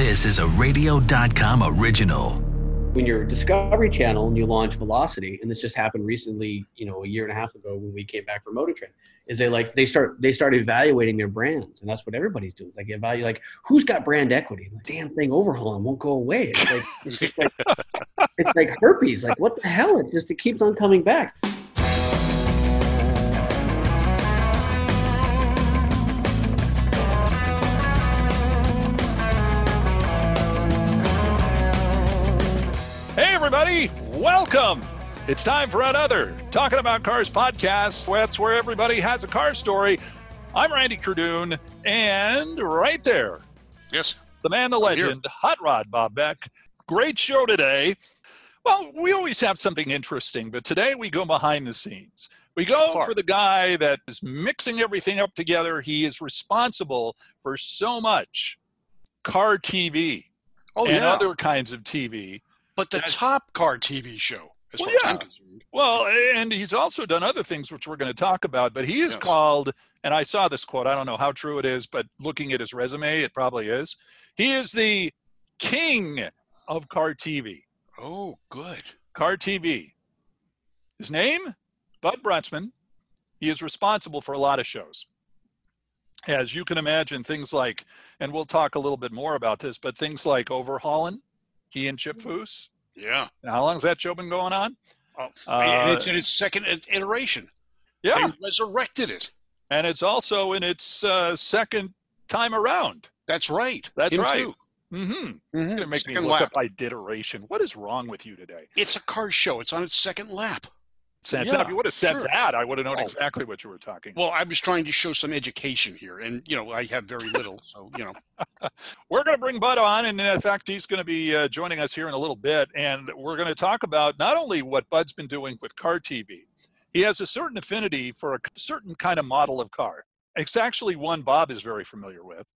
This is a radio.com original. when you're Discovery Channel and you launch Velocity, and this just happened recently, you know, a year and a half ago when we came back from Motor Trend, is they like they start they start evaluating their brands, and that's what everybody's doing. Like evaluate like who's got brand equity? Damn thing Overhaulin' won't go away. It's like it's, like, it's like herpes. Like what the hell? It just it keeps on coming back. It's time for another Talking About Cars podcast. That's where everybody has a car story. I'm Randy Cardoon, and right there, Yes. the man, the legend, Hot Rod Bob Beck. Great show today. Well, we always have something interesting, but today we go behind the scenes. We go Far. for the guy that is mixing everything up together. He is responsible for so much car TV Oh, and yeah. other kinds of TV. but the That's- top car TV show, as Well, far as yeah. I'm concerned. Well, and he's also done other things which we're going to talk about, but he is Yes. called, and I saw this quote, I don't know how true it is, but looking at his resume, it probably is. He is the king of car TV. Oh, good. Car TV. His name? Bud Brutsman. He is responsible for a lot of shows. As you can imagine, things like, and we'll talk a little bit more about this, but things like Overhaulin', he and Chip mm. Foose. Yeah. Now, how long's that show been going on? Oh, Uh, and it's in its second iteration. Yeah. They resurrected it. and it's also in its uh, second time around. That's right. That's Him right. too. Mm-hmm. mm-hmm. It's gonna make me Second look lap. up iteration. What is wrong with you today? It's a car show. It's on its second lap. Yeah, if you would have said sure. that, I would have known Oh. exactly what you were talking. Well, I was trying to show some education here, and you know, I have very little, so you know. We're going to bring Bud on, and in fact, he's going to be uh, joining us here in a little bit, and we're going to talk about not only what Bud's been doing with car TV. He has a certain affinity for a certain kind of model of car. It's actually one Bob is very familiar with.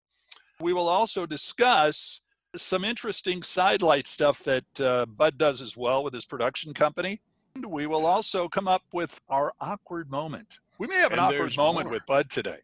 We will also discuss some interesting sidelight stuff that uh, Bud does as well with his production company. And we will also come up with our awkward moment. We may have an And awkward moment more. with Bud today.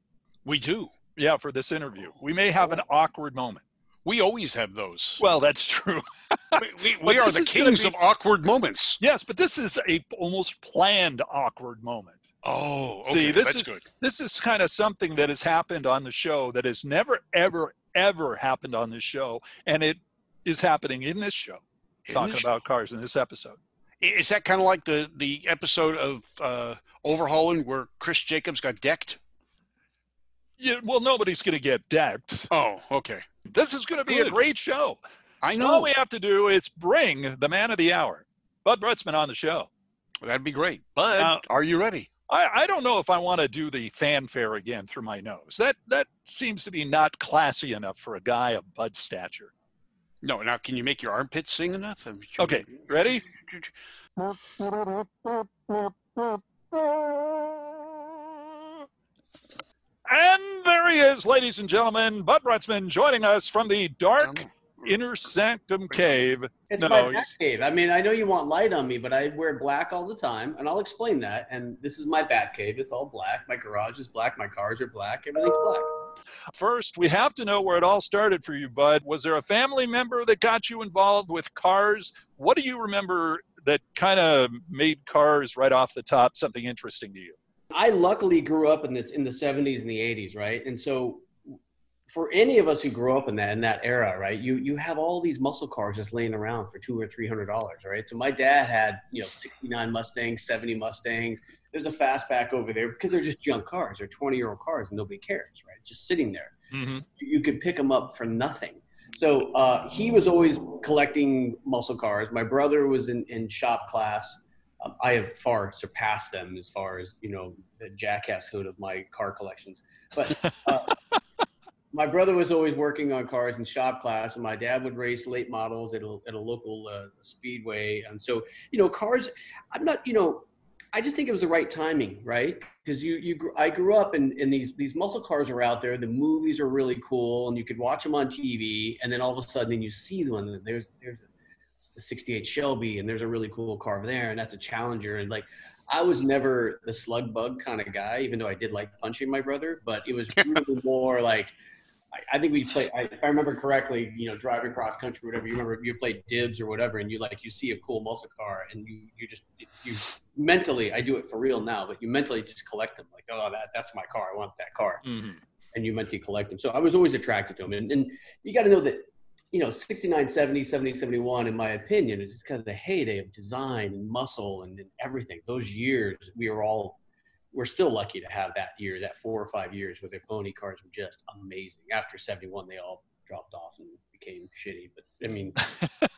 We do. Yeah, for this interview. Oh. We may have an oh. awkward moment. We always have those. Well, that's true. we we, we are the kings be- of awkward moments. Yes, but this is a almost planned awkward moment. Oh, okay. See, this that's is good. this is kind of something that has happened on the show that has never ever ever happened on this show and it is happening in this show Isn't talking it? about cars in this episode. Is that kind of like the the episode of uh, Overhaulin' where Chris Jacobs got decked? Yeah, well nobody's going to get decked. Oh, okay. This is going to be a great show. I So know all we have to do is bring the man of the hour, Bud Brutsman on the show. that'd be great. But Now- are you ready? I, I don't know if I want to do the fanfare again through my nose. That that seems to be not classy enough for a guy of Bud's stature. No. Now, can you make your armpits sing enough? I'm- Okay, ready? And there he is, ladies and gentlemen, Bud Brutsman joining us from the dark inner sanctum cave. It's No, my bat cave. I mean, I know you want light on me, but I wear black all the time, and I'll explain that. And this is my bat cave. It's all black. My garage is black. My cars are black. Everything's black. First, we have to know where it all started for you, Bud. Was there a family member that got you involved with cars? What do you remember that kind of made cars right off the top something interesting to you? I luckily grew up in this in the 70s and the 80s, right? And so for any of us who grew up in that in that era, right? You you have all these muscle cars just laying around for two or three hundred dollars, right? So my dad had you know 69 Mustangs, 70 Mustangs. There's a fastback over there because they're just junk cars. They're 20 year old cars and nobody cares, right? Just sitting there. Mm-hmm. You could pick them up for nothing. So uh, he was always collecting muscle cars. My brother was in, in shop class. Um, I have far surpassed them as far as you know the jackass hood of my car collections. But uh, my brother was always working on cars in shop class, and my dad would race late models at a, at a local uh, speedway. And so you know, cars. I'm not you know. I just think it was the right timing, right? Because you, you, I grew up in, in these these muscle cars are out there. The movies are really cool, and you could watch them on TV. And then all of a sudden, you see the one. There's there's a 68 Shelby, and there's a really cool car there, and that's a Challenger. And like, I was never the slug bug kind of guy, even though I did like punching my brother. But it was really more like I, I think we played. I, if I remember correctly, you know, driving cross country, whatever. You remember you played dibs or whatever, and you like you see a cool muscle car, and you you just you mentally. I do it for real now, but you mentally just collect them. Like, oh, that that's my car. I want that car, Mhm. and you mentally collect them. So I was always attracted to them, and, and you got to know that. You know, 69, 70, 70, 71, in my opinion, is just kind of the heyday of design and muscle and, and everything. Those years, we were all we're still lucky to have that year, that four or five years where the pony cars were just amazing. After 71, they all dropped off and became shitty. But I mean,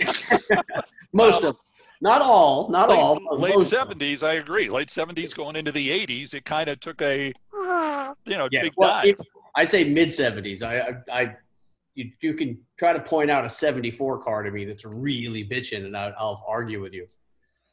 most of, not all, not all. late, but late most of them. 70s i agree late 70s going into the 80s it kind of took a you know Yeah, big well, dive I say mid 70s. I, I, I you, you can try to point out a 74 car to me that's really bitching, and I, I'll argue with you.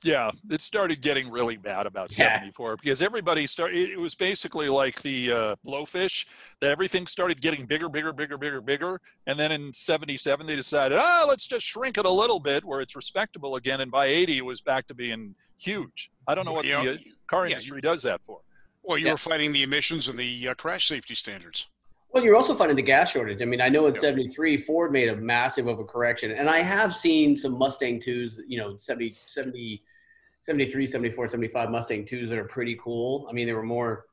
Yeah, it started getting really bad about Yeah. 74 because everybody started. It was basically like the uh, blowfish that everything started getting bigger, bigger, bigger, bigger, bigger. And then in 77, they decided, ah, let's just shrink it a little bit where it's respectable again. And by 80, it was back to being huge. I don't know what You the uh, car yeah, industry does that for. Well, you Yeah. were fighting the emissions and the uh, crash safety standards. Well, you're also finding the gas shortage. I mean, I know in Yeah. 73, Ford made a massive overcorrection. And I have seen some Mustang 2s, you know, 70, 70, 73, 74, 75 Mustang 2s that are pretty cool. I mean, there were more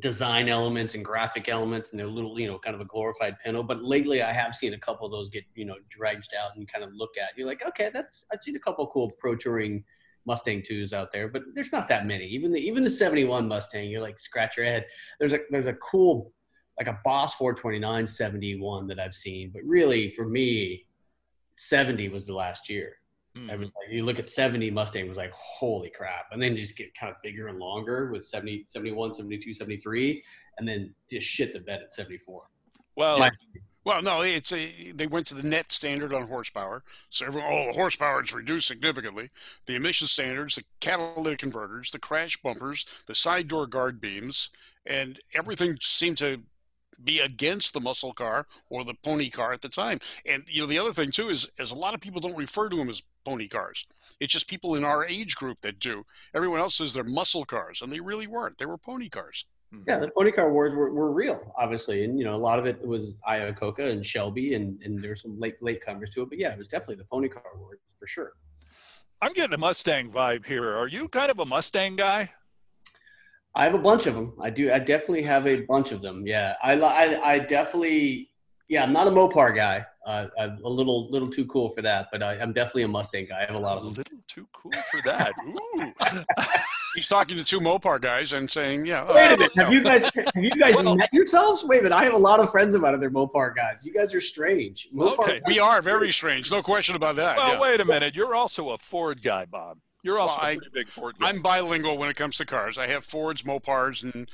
design elements and graphic elements and they're little, you know, kind of a glorified panel. But lately I have seen a couple of those get, you know, dredged out and kind of look at. You're like, okay, that's, I've seen a couple of cool pro touring Mustang 2s out there, but there's not that many. Even the, even the 71 Mustang, you're like, scratch your head. There's a, there's a cool like a Boss 429 71 that I've seen, but really for me, 70 was the last year. Mhm. I was like, you look at 70 Mustang was like, holy crap. And then just get kind of bigger and longer with 70, 71, 72, 73, and then just shit the bed at 74. Well, My- Well, no, it's a, they went to the net standard on horsepower. So everyone, oh, the horsepower is reduced significantly. The emission standards, the catalytic converters, the crash bumpers, the side door guard beams, and everything seemed to be against the muscle car or the pony car at the time. And you know, the other thing too is, is a lot of people don't refer to them as pony cars. It's just people in our age group that do. Everyone else says they're muscle cars, and they really weren't. They were pony cars. Hmm. Yeah, the pony car wars were, were real, obviously. And, you know, a lot of it was Iacocca and Shelby, and, and there's some late, late comers to it. But yeah, it was definitely the pony car wars for sure. I'm getting a Mustang vibe here. Are you kind of a Mustang guy? I have a bunch of them. I do. I definitely have a bunch of them. Yeah, I, I, I definitely. Yeah, I'm not a Mopar guy. Uh, I'm a little, little too cool for that. But I, I'm definitely a Mustang guy. I have a lot of them. little too cool for that. Ooh. He's talking to two Mopar guys and saying, "Yeah, Wait uh, a minute. Have no. you guys, have you guys Well- met yourselves? Wait a minute. I have a lot of friends about other Mopar guys. You guys are strange. Mopar Okay. We are very strange, no question about that. Well, yeah. wait a minute. You're also a Ford guy, Bob. You're also Well, I- a pretty big Ford guy. I'm bilingual when it comes to cars. I have Fords, Mopars, and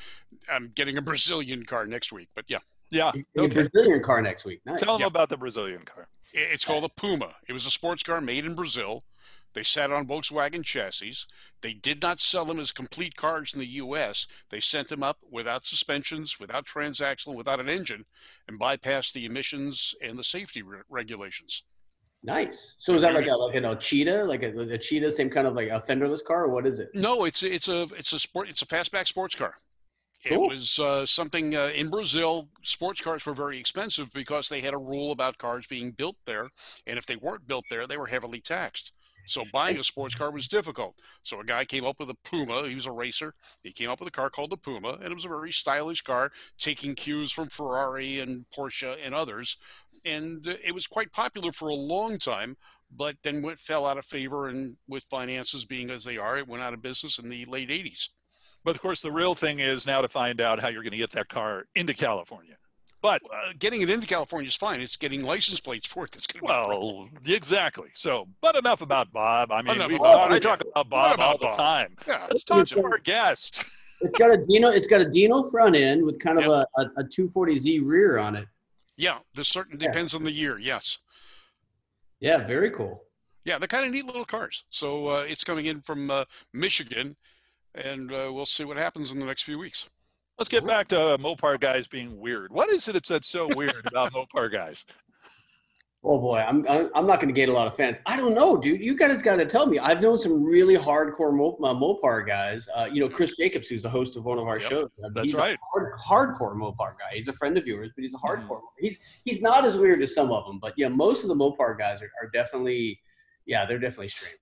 I'm getting a Brazilian car next week. But yeah, yeah. a Okay. Brazilian car next week. Nice. Tell them Yeah. about the Brazilian car. It's called a Puma. It was a sports car made in Brazil. They sat on Volkswagen chassis. They did not sell them as complete cars in the U.S. They sent them up without suspensions, without transaxle, without an engine, and bypassed the emissions and the safety re- regulations. Nice. So is that like a like you know cheetah, like a, a cheetah, same kind of like a fenderless car, or what is it? No, it's it's a it's a sport it's a fastback sports car. It was uh, something uh, in Brazil. Sports cars were very expensive because they had a rule about cars being built there, and if they weren't built there, they were heavily taxed. So buying a sports car was difficult. So a guy came up with a Puma. He was a racer. He came up with a car called the Puma, and it was a very stylish car, taking cues from Ferrari and Porsche and others. And uh, it was quite popular for a long time, but then went fell out of favor. And with finances being as they are, it went out of business in the late 80s. But of course, the real thing is now to find out how you're going to get that car into California. But Uh, getting it into California is fine. It's getting license plates for it that's going to be well, exactly. So, but enough about Bob. I mean, Enough we, about we talk about Bob about all the time. Yeah. Let's talk to our guest. It's got a Dino. It's got a Dino front end with kind of a, a, a 240Z rear on it. Yeah, this certain Yeah. depends on the year. Yes. Yeah, very cool. Yeah, they're kind of neat little cars. So uh, it's coming in from uh, Michigan, and uh, we'll see what happens in the next few weeks. Let's get back to Mopar guys being weird. What is it that's that's so weird about Mopar guys? Oh boy, I'm I'm not going to gain a lot of fans. I don't know, dude. You guys got to tell me. I've known some really hardcore uh, Mopar guys. Uh, you know, Chris Jacobs, who's the host of one of our Yep, shows. Uh, that's he's right. A hard, hardcore Mopar guy. He's a friend of yours, but he's a Mhm. hardcore. He's he's not as weird as some of them, but yeah, most of the Mopar guys are, are definitely, yeah, they're definitely strange.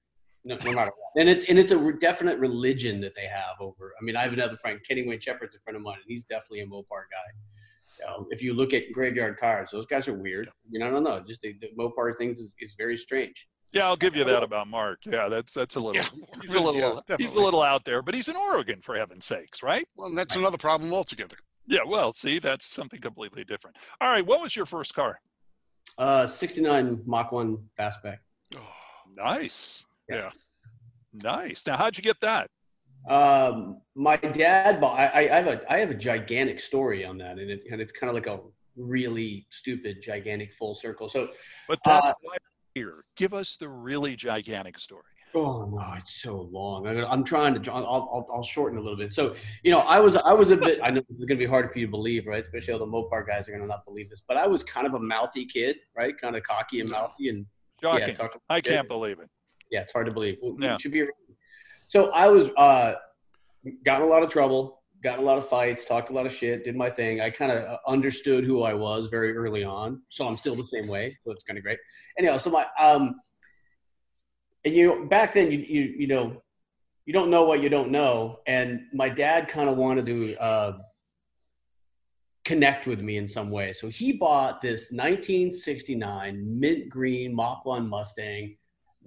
No, no matter what. And it's and it's a re- definite religion that they have over. I mean, I have another friend, Kenny Wayne Shepherd's a friend of mine, and he's definitely a Mopar guy. Um, if you look at Graveyard Carz, those guys are weird. You know, I don't know. Just the, the Mopar things is, is very strange. Yeah, I'll give you that about Mark. Yeah, that's that's a little Yeah, he's a little yeah, he's a little out there, but he's in Oregon for heaven's sakes, right? Well, that's another problem altogether. Yeah, well, see, that's something completely different. All right, what was your first car? Uh, 69 Mach 1 fastback. Oh, Nice. Yeah. Nice. Now, how'd you get that? Um, my dad bought. I, I have a I have a gigantic story on that, and, it, and it's kind of like a really stupid, gigantic full circle. So, But that's Uh, why we're here. Give us the really gigantic story. oh no, it's so long. I, I'm trying to. I'll, I'll I'll shorten a little bit. So, you know, I was I was a bit. I know this is gonna be hard for you to believe, right? Especially all the Mopar guys are gonna not believe this, but I was kind of a mouthy kid, right? Kind of cocky and mouthy, and Shocking. yeah, I can't believe it. yeah, it's hard to believe. Well, Yeah. It should be. So I was uh, got in a lot of trouble, got a lot of fights, talked a lot of shit, did my thing. I kind of understood who I was very early on, so I'm still the same way. So it's kind of great. Anyhow, so my um, and you back then you you you know, you don't know what you don't know, and my dad kind of wanted to uh, connect with me in some way. So he bought this 1969 mint green Mach 1 Mustang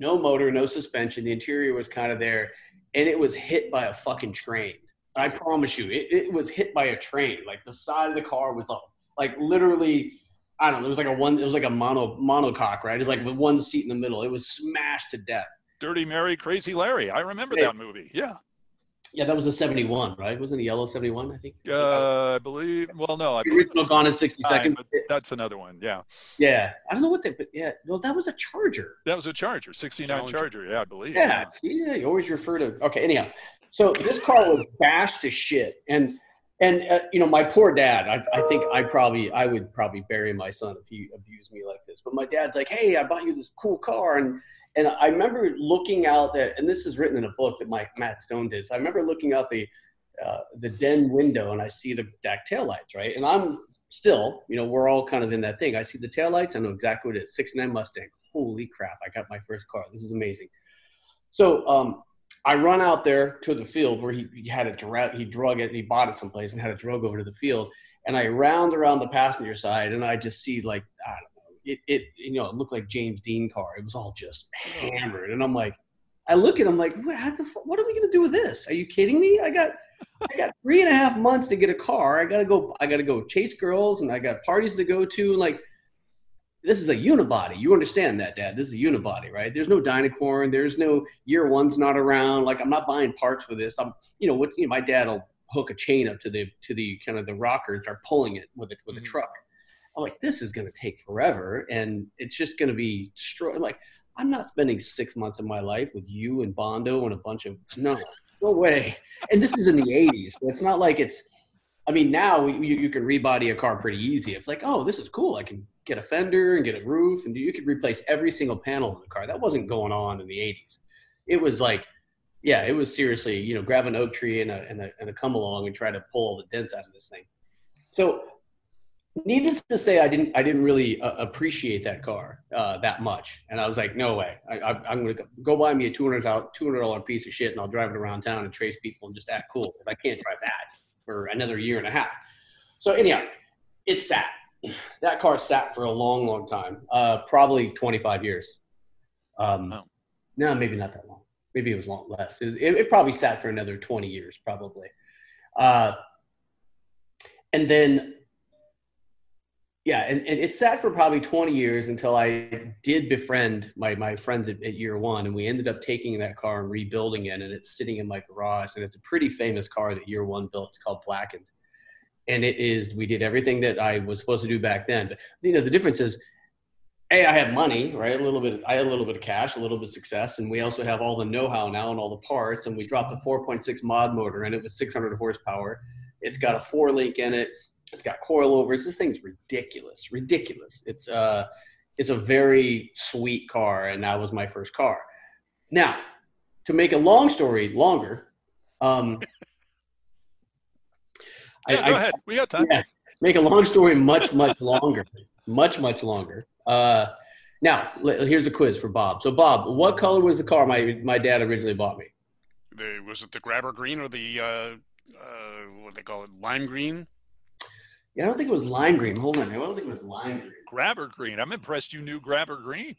no motor, no suspension. The interior was kind of there, and it was hit by a fucking train. I promise you, it, it was hit by a train. Like the side of the car was up, like literally. I don't know. It was like a one. It was like a mono monocoque, right? It's like with one seat in the middle. It was smashed to death. Dirty Mary, Crazy Larry. I remember Yeah. that movie. Yeah. Yeah, that was a '71, right? Wasn't it yellow '71? I think. Uh, I believe. Well, no, I believe original Gone in 60 time, Seconds. but that's another one. Yeah. Yeah, I don't know what they. But yeah, well, that was a Charger. That was a Charger, 69 Challenger. Charger. Yeah, I believe. Yeah, see, yeah, you always refer to. Okay, anyhow, so this car was bashed to shit, and and uh, you know my poor dad. I, I think I probably I would probably bury my son if he abused me like this. But my dad's like, hey, I bought you this cool car, and and I remember looking out there, and this is written in a book that my Matt Stone did. So I remember looking out the uh, the den window, and I see the DAC taillights, right, and I'm still, you know, we're all kind of in that thing. I see the taillights, I know exactly what it is. 69 Mustang. Holy crap, I got my first car. This is amazing. So um, I run out there to the field where he, he had it direct. He drug it and he bought it someplace and had it drug over to the field. And I round around the passenger side and I just see like I don't. It, it you know it looked like James Dean car. It was all just hammered. And I'm like, I look at him like, what, how the, what are we gonna do with this? Are you kidding me? I got I got three and a half months to get a car. I gotta go. I gotta go chase girls and I got parties to go to. Like this is a unibody. You understand that, Dad? This is a unibody, right? There's no Dynacorn. There's no year one's not around. Like I'm not buying parts for this. I'm, you know, what? You know, my dad will hook a chain up to the to the kind of the rocker and start pulling it with it with a Mhm. truck. I'm like, this is gonna take forever, and it's just gonna be stro- I'm like. I'm not spending six months of my life with you and Bondo and a bunch of no, no way. And this is in the '80s. So it's not like it's. I mean, now you, you can rebody a car pretty easy. It's like, oh, this is cool. I can get a fender and get a roof, and you could replace every single panel in the car. That wasn't going on in the '80s. It was like, yeah, it was seriously, you know, grab an oak tree and a and a, and a come along and try to pull all the dents out of this thing. So, needless to say, I didn't I didn't really uh, appreciate that car uh, that much, and I was like, no way, I, I, I'm going to go buy me a two hundred dollar piece of shit, and I'll drive it around town and trace people and just act cool because I can't drive that for another year and a half. So anyhow, it sat. That car sat for a long, long time, uh, probably 25 years. Um, Wow. No, maybe not that long. Maybe it was long less. It, it, it probably sat for another 20 years, probably. Uh, and then, yeah, and, and it sat for probably 20 years until I did befriend my, my friends at, at year one. And we ended up taking that car and rebuilding it. And it's sitting in my garage. And it's a pretty famous car that year one built. It's called Blackened. And it is, we did everything that I was supposed to do back then. But, you know, the difference is, A, I have money, right? A little bit, I had a little bit of cash, a little bit of success. And we also have all the know how now and all the parts. And we dropped a 4.6 mod motor and it was 600 horsepower. It's got a four link in it. It's got coilovers. This thing's ridiculous, ridiculous. It's uh, it's a very sweet car, and that was my first car. Now, to make a long story longer, um, Yeah, I- go I- ahead. We got time. yeah, make a long story much much longer, much much longer. Uh, now, here's a quiz for Bob. So, Bob, what color was the car my my dad originally bought me? The, was it the grabber green or the uh, uh, what they call it, lime green? Yeah, I don't think it was lime green. Hold on, I don't think it was lime green. Grabber Green. I'm impressed you knew Grabber Green.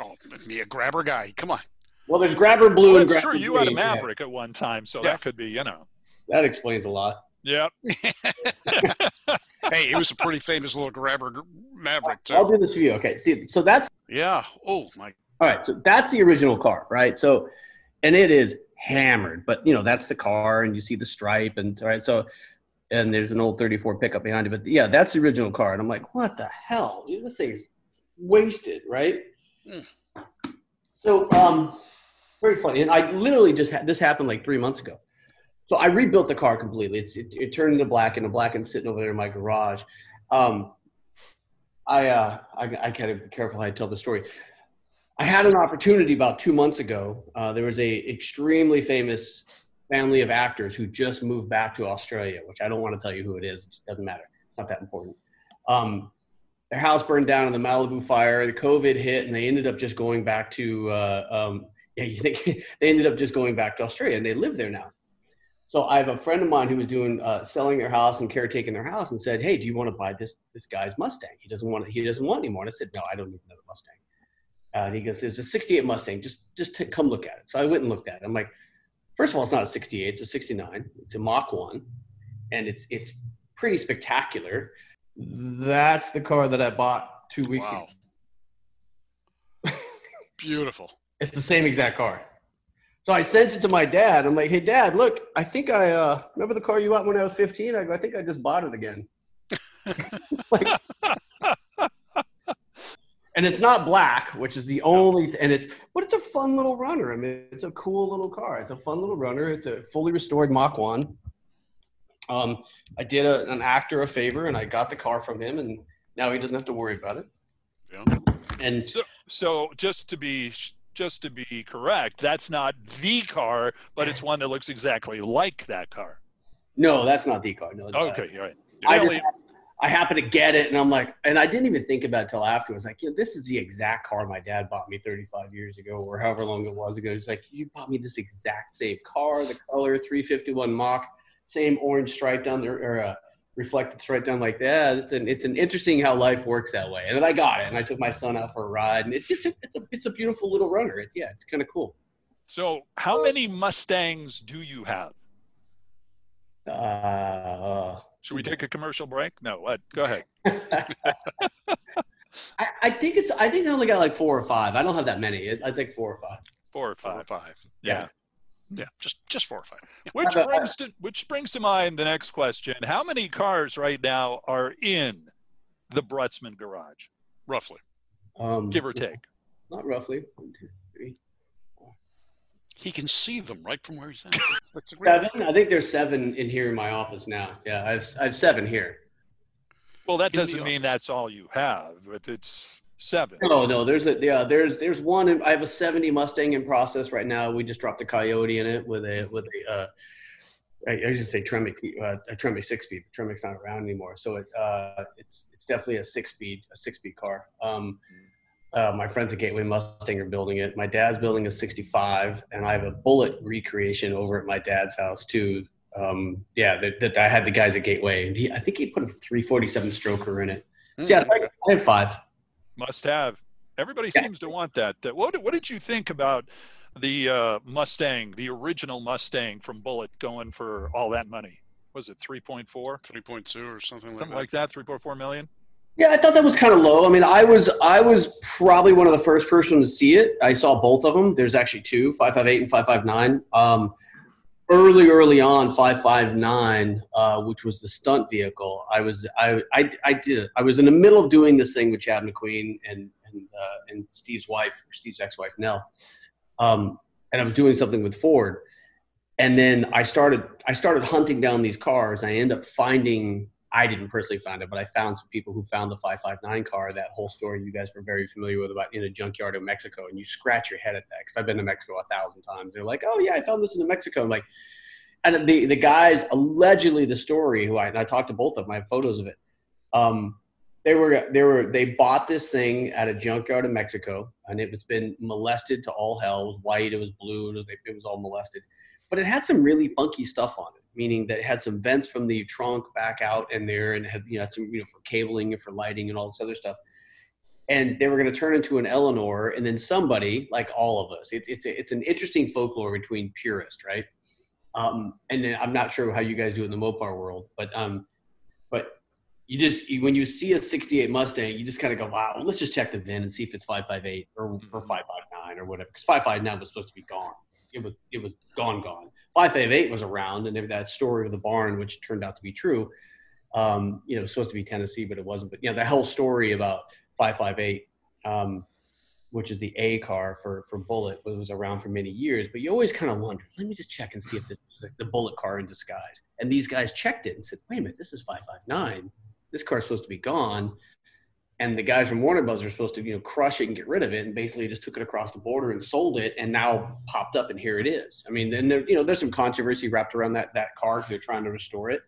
Oh, me a grabber guy. Come on. Well, there's grabber blue Well, and that's grabber true. You had a green. Yeah, Maverick at one time, so Yeah. that could be, you know. that explains a lot. Yep. Hey, it was a pretty famous little grabber gr- maverick I'll do this for you. Okay, see, so that's Yeah. Oh my. all right. So that's the original car, right? So, and it is hammered, but you know that's the car, and you see the stripe, and all right. So, and there's an old '34 pickup behind it, but yeah, that's the original car, and I'm like, what the hell? Dude, this thing's wasted, right? Mm. So, um, very funny, and I literally just had this happened like three months ago. So I rebuilt the car completely. It's it, it turned into black, and the black and sitting over there in my garage. Um, I uh, I, I gotta be careful how I tell the story. I had an opportunity about two months ago. Uh, there was a extremely famous family of actors who just moved back to Australia, which I don't want to tell you who it is. It doesn't matter. It's not that important. Um, their house burned down in the Malibu fire. The COVID hit, and they ended up just going back to. Uh, um, yeah, you think they ended up just going back to Australia, and they live there now. So I have a friend of mine who was doing uh, selling their house and caretaking their house, and said, "Hey, do you want to buy this this guy's Mustang? He doesn't want it. He doesn't want anymore." And I said, "No, I don't need another Mustang." Uh, and he goes, "There's a '68 Mustang. Just just t- come look at it." So I went and looked at it. I'm like, first of all, it's not a '68. It's a '69. It's a Mach one, and it's it's pretty spectacular. That's the car that I bought two weeks ago. Beautiful. It's the same exact car. So I sent it to my dad. I'm like, hey, dad, look, I think I uh, remember the car you bought when I was 15. I go, I think I just bought it again. Like- and it's not black, which is the only, and it's, but it's a fun little runner. I mean, it's a cool little car. It's a fun little runner. It's a fully restored Mach 1. Um, I did a, an actor a favor and I got the car from him, and now he doesn't have to worry about it. Yeah. And So, so just to be just to be correct, that's not the car, but it's one that looks exactly like that car. no, that's not the car. No. Okay, all right. I just I happen to get it, and I'm like, and I didn't even think about it till afterwards. Like, yeah, this is the exact car my dad bought me 35 years ago, or however long it was ago. He's like, you bought me this exact same car, the color 351 Mach, same orange stripe down there, or uh, reflected stripe down like that. It's an it's an interesting how life works that way. And then I got it, and I took my son out for a ride, and it's it's a it's a it's a beautiful little runner. It, yeah, it's kind of cool. so, how many Mustangs do you have? Uh, Should we take a commercial break? No. What? Go ahead. I, I think it's I think I only got like four or five. I don't have that many. I think four or five. Four or Four or five. five. Yeah. Yeah. Just just four or five. Which Uh, uh, brings to which brings to mind the next question: How many cars right now are in the Brutsman garage, Roughly. Um, give or take? Not roughly. One, two, three, He can see them right from where he's at. That's, that's a great. seven. I think there's seven in here in my office now. Yeah, I have I have seven here. Well, that In doesn't mean that's all you have, but it's seven. No, no. There's a yeah. There's there's one. In, I have a '70 Mustang in process right now. We just dropped a Coyote in it with a with a. Uh, I, I should say Tremec, uh, a Tremec six speed. but Tremec's not around anymore, so it uh, it's it's definitely a six speed a six speed car. Um, uh, my friends at Gateway Mustang are building it. My dad's building a 65, and I have a Bullitt recreation over at my dad's house too. Um, yeah, that, that I had the guys at Gateway, and he, I think he put a 347 stroker in it. So yeah, Mm, I, I have five. Must have. Everybody Yeah. seems to want that. What What did you think about the uh, Mustang, the original Mustang from Bullitt, going for all that money? Was it three point four, 3.2 or something like something that. like that? Three point four million. Yeah, I thought that was kind of low. I mean, I was I was probably one of the first person to see it. I saw both of them. There's actually two, 558 and 559. Um, early, early on, 559, uh, which was the stunt vehicle. I was I, I I did I was in the middle of doing this thing with Chad McQueen and and uh, and Steve's wife, Steve's ex-wife Nell, um, and I was doing something with Ford. And then I started I started hunting down these cars. I end up finding I didn't personally find it, but I found some people who found the 559 car. That whole story you guys were very familiar with about in a junkyard in Mexico, and you scratch your head at that because I've been to Mexico a thousand times. They're like, "Oh yeah, I found this in New Mexico." I'm like, and the the guys allegedly the story who I I talked to both of them. I have photos of it. Um, they were they were they bought this thing at a junkyard in Mexico, and it, has been molested to all hell. It was white, it was blue, it was, it was all molested, but it had some really funky stuff on it. Meaning that it had some vents from the trunk back out in there, and had you know some you know for cabling and for lighting and all this other stuff. And they were going to turn into an Eleanor, and then somebody like all of us. It, it's a, it's an interesting folklore between purists, right? Um, and then I'm not sure how you guys do it in the Mopar world, but um, but you just when you see a 68 Mustang, you just kind of go, wow, let's just check the VIN and see if it's 558 or, or 559 or whatever. Because 559 was supposed to be gone. It was it was gone, gone. 558 was around, and that story of the barn, which turned out to be true. Um, you know, supposed to be Tennessee, but it wasn't. But you know, the whole story about 558, um, which is the A car for for Bullitt, was around for many years. But you always kind of wonder, let me just check and see if this is the Bullitt car in disguise. And these guys checked it and said, wait a minute, this is 559 this car's supposed to be gone. And the guys from Warner Bros. are supposed to, you know, crush it and get rid of it, and basically just took it across the border and sold it, and now popped up, and here it is. I mean, then there, you know, there's some controversy wrapped around that that car because they're trying to restore it,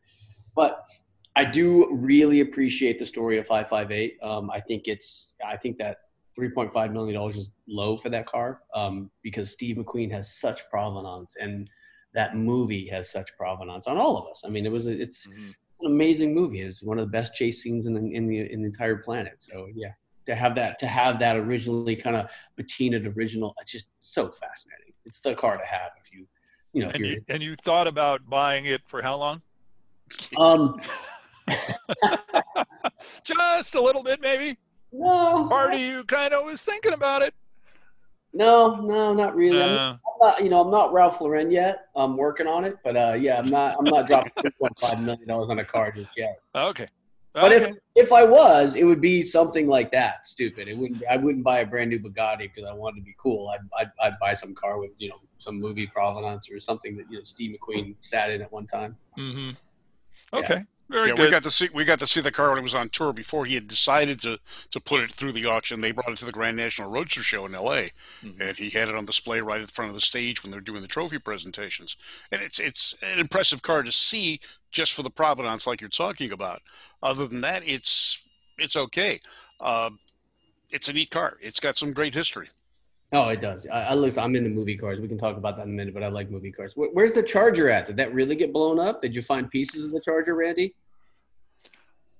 but I do really appreciate the story of 558. Um, I think it's, I think that 3.5 million dollars is low for that car um, because Steve McQueen has such provenance, and that movie has such provenance on all of us. I mean, it was, it's. Mm-hmm an amazing movie. It's one of the best chase scenes in the, in the in the entire planet. So yeah, to have that to have that originally kind of patinaed original, it's just so fascinating. It's the car to have if you you know. And you, and you thought about buying it for how long? Um, just a little bit, maybe. No. Part of you kind of was thinking about it. No, no, not really. Uh, I'm, I'm, not, you know, I'm not Ralph Lauren yet. I'm working on it, but uh, yeah, I'm not. I'm not dropping 2.5 million dollars on a car just yet. Okay. But okay. if if I was, it would be something like that. Stupid. It wouldn't. I wouldn't buy a brand new Bugatti because I wanted to be cool. I'd, I'd I'd buy some car with you know some movie provenance or something that you know Steve McQueen sat in at one time. Mm-hmm. Okay. Yeah. Very yeah, good. we got to see we got to see the car when it was on tour before he had decided to to put it through the auction. They brought it to the Grand National Roadster Show in L.A. Mm-hmm. and he had it on display right at the front of the stage when they're doing the trophy presentations. And it's it's an impressive car to see just for the provenance, like you're talking about. Other than that, it's it's okay. Uh, it's a neat car. It's got some great history. Oh, it does. I, I listen. I'm into movie cars. We can talk about that in a minute, but I like movie cars. Where, where's the Charger at? Did that really get blown up? Did you find pieces of the Charger, Randy?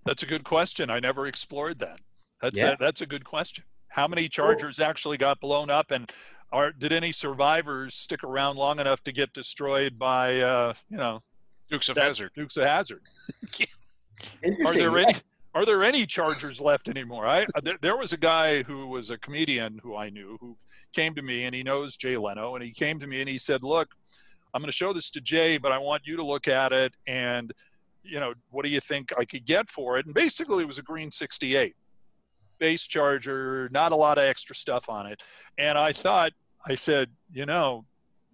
That's a good question. I never explored that. That's Yeah. a, that's a good question. How many Chargers actually got blown up, and are did any survivors stick around long enough to get destroyed by uh, you know Dukes of Hazzard. Dukes of Hazzard? Are there Yeah. any? Are there any Chargers left anymore? I there, there was a guy who was a comedian who I knew who came to me and he knows Jay Leno and he came to me and he said, "Look, I'm going to show this to Jay, but I want you to look at it and you know what do you think I could get for it?" And basically, it was a green '68 base Charger, not a lot of extra stuff on it. And I thought, I said, you know,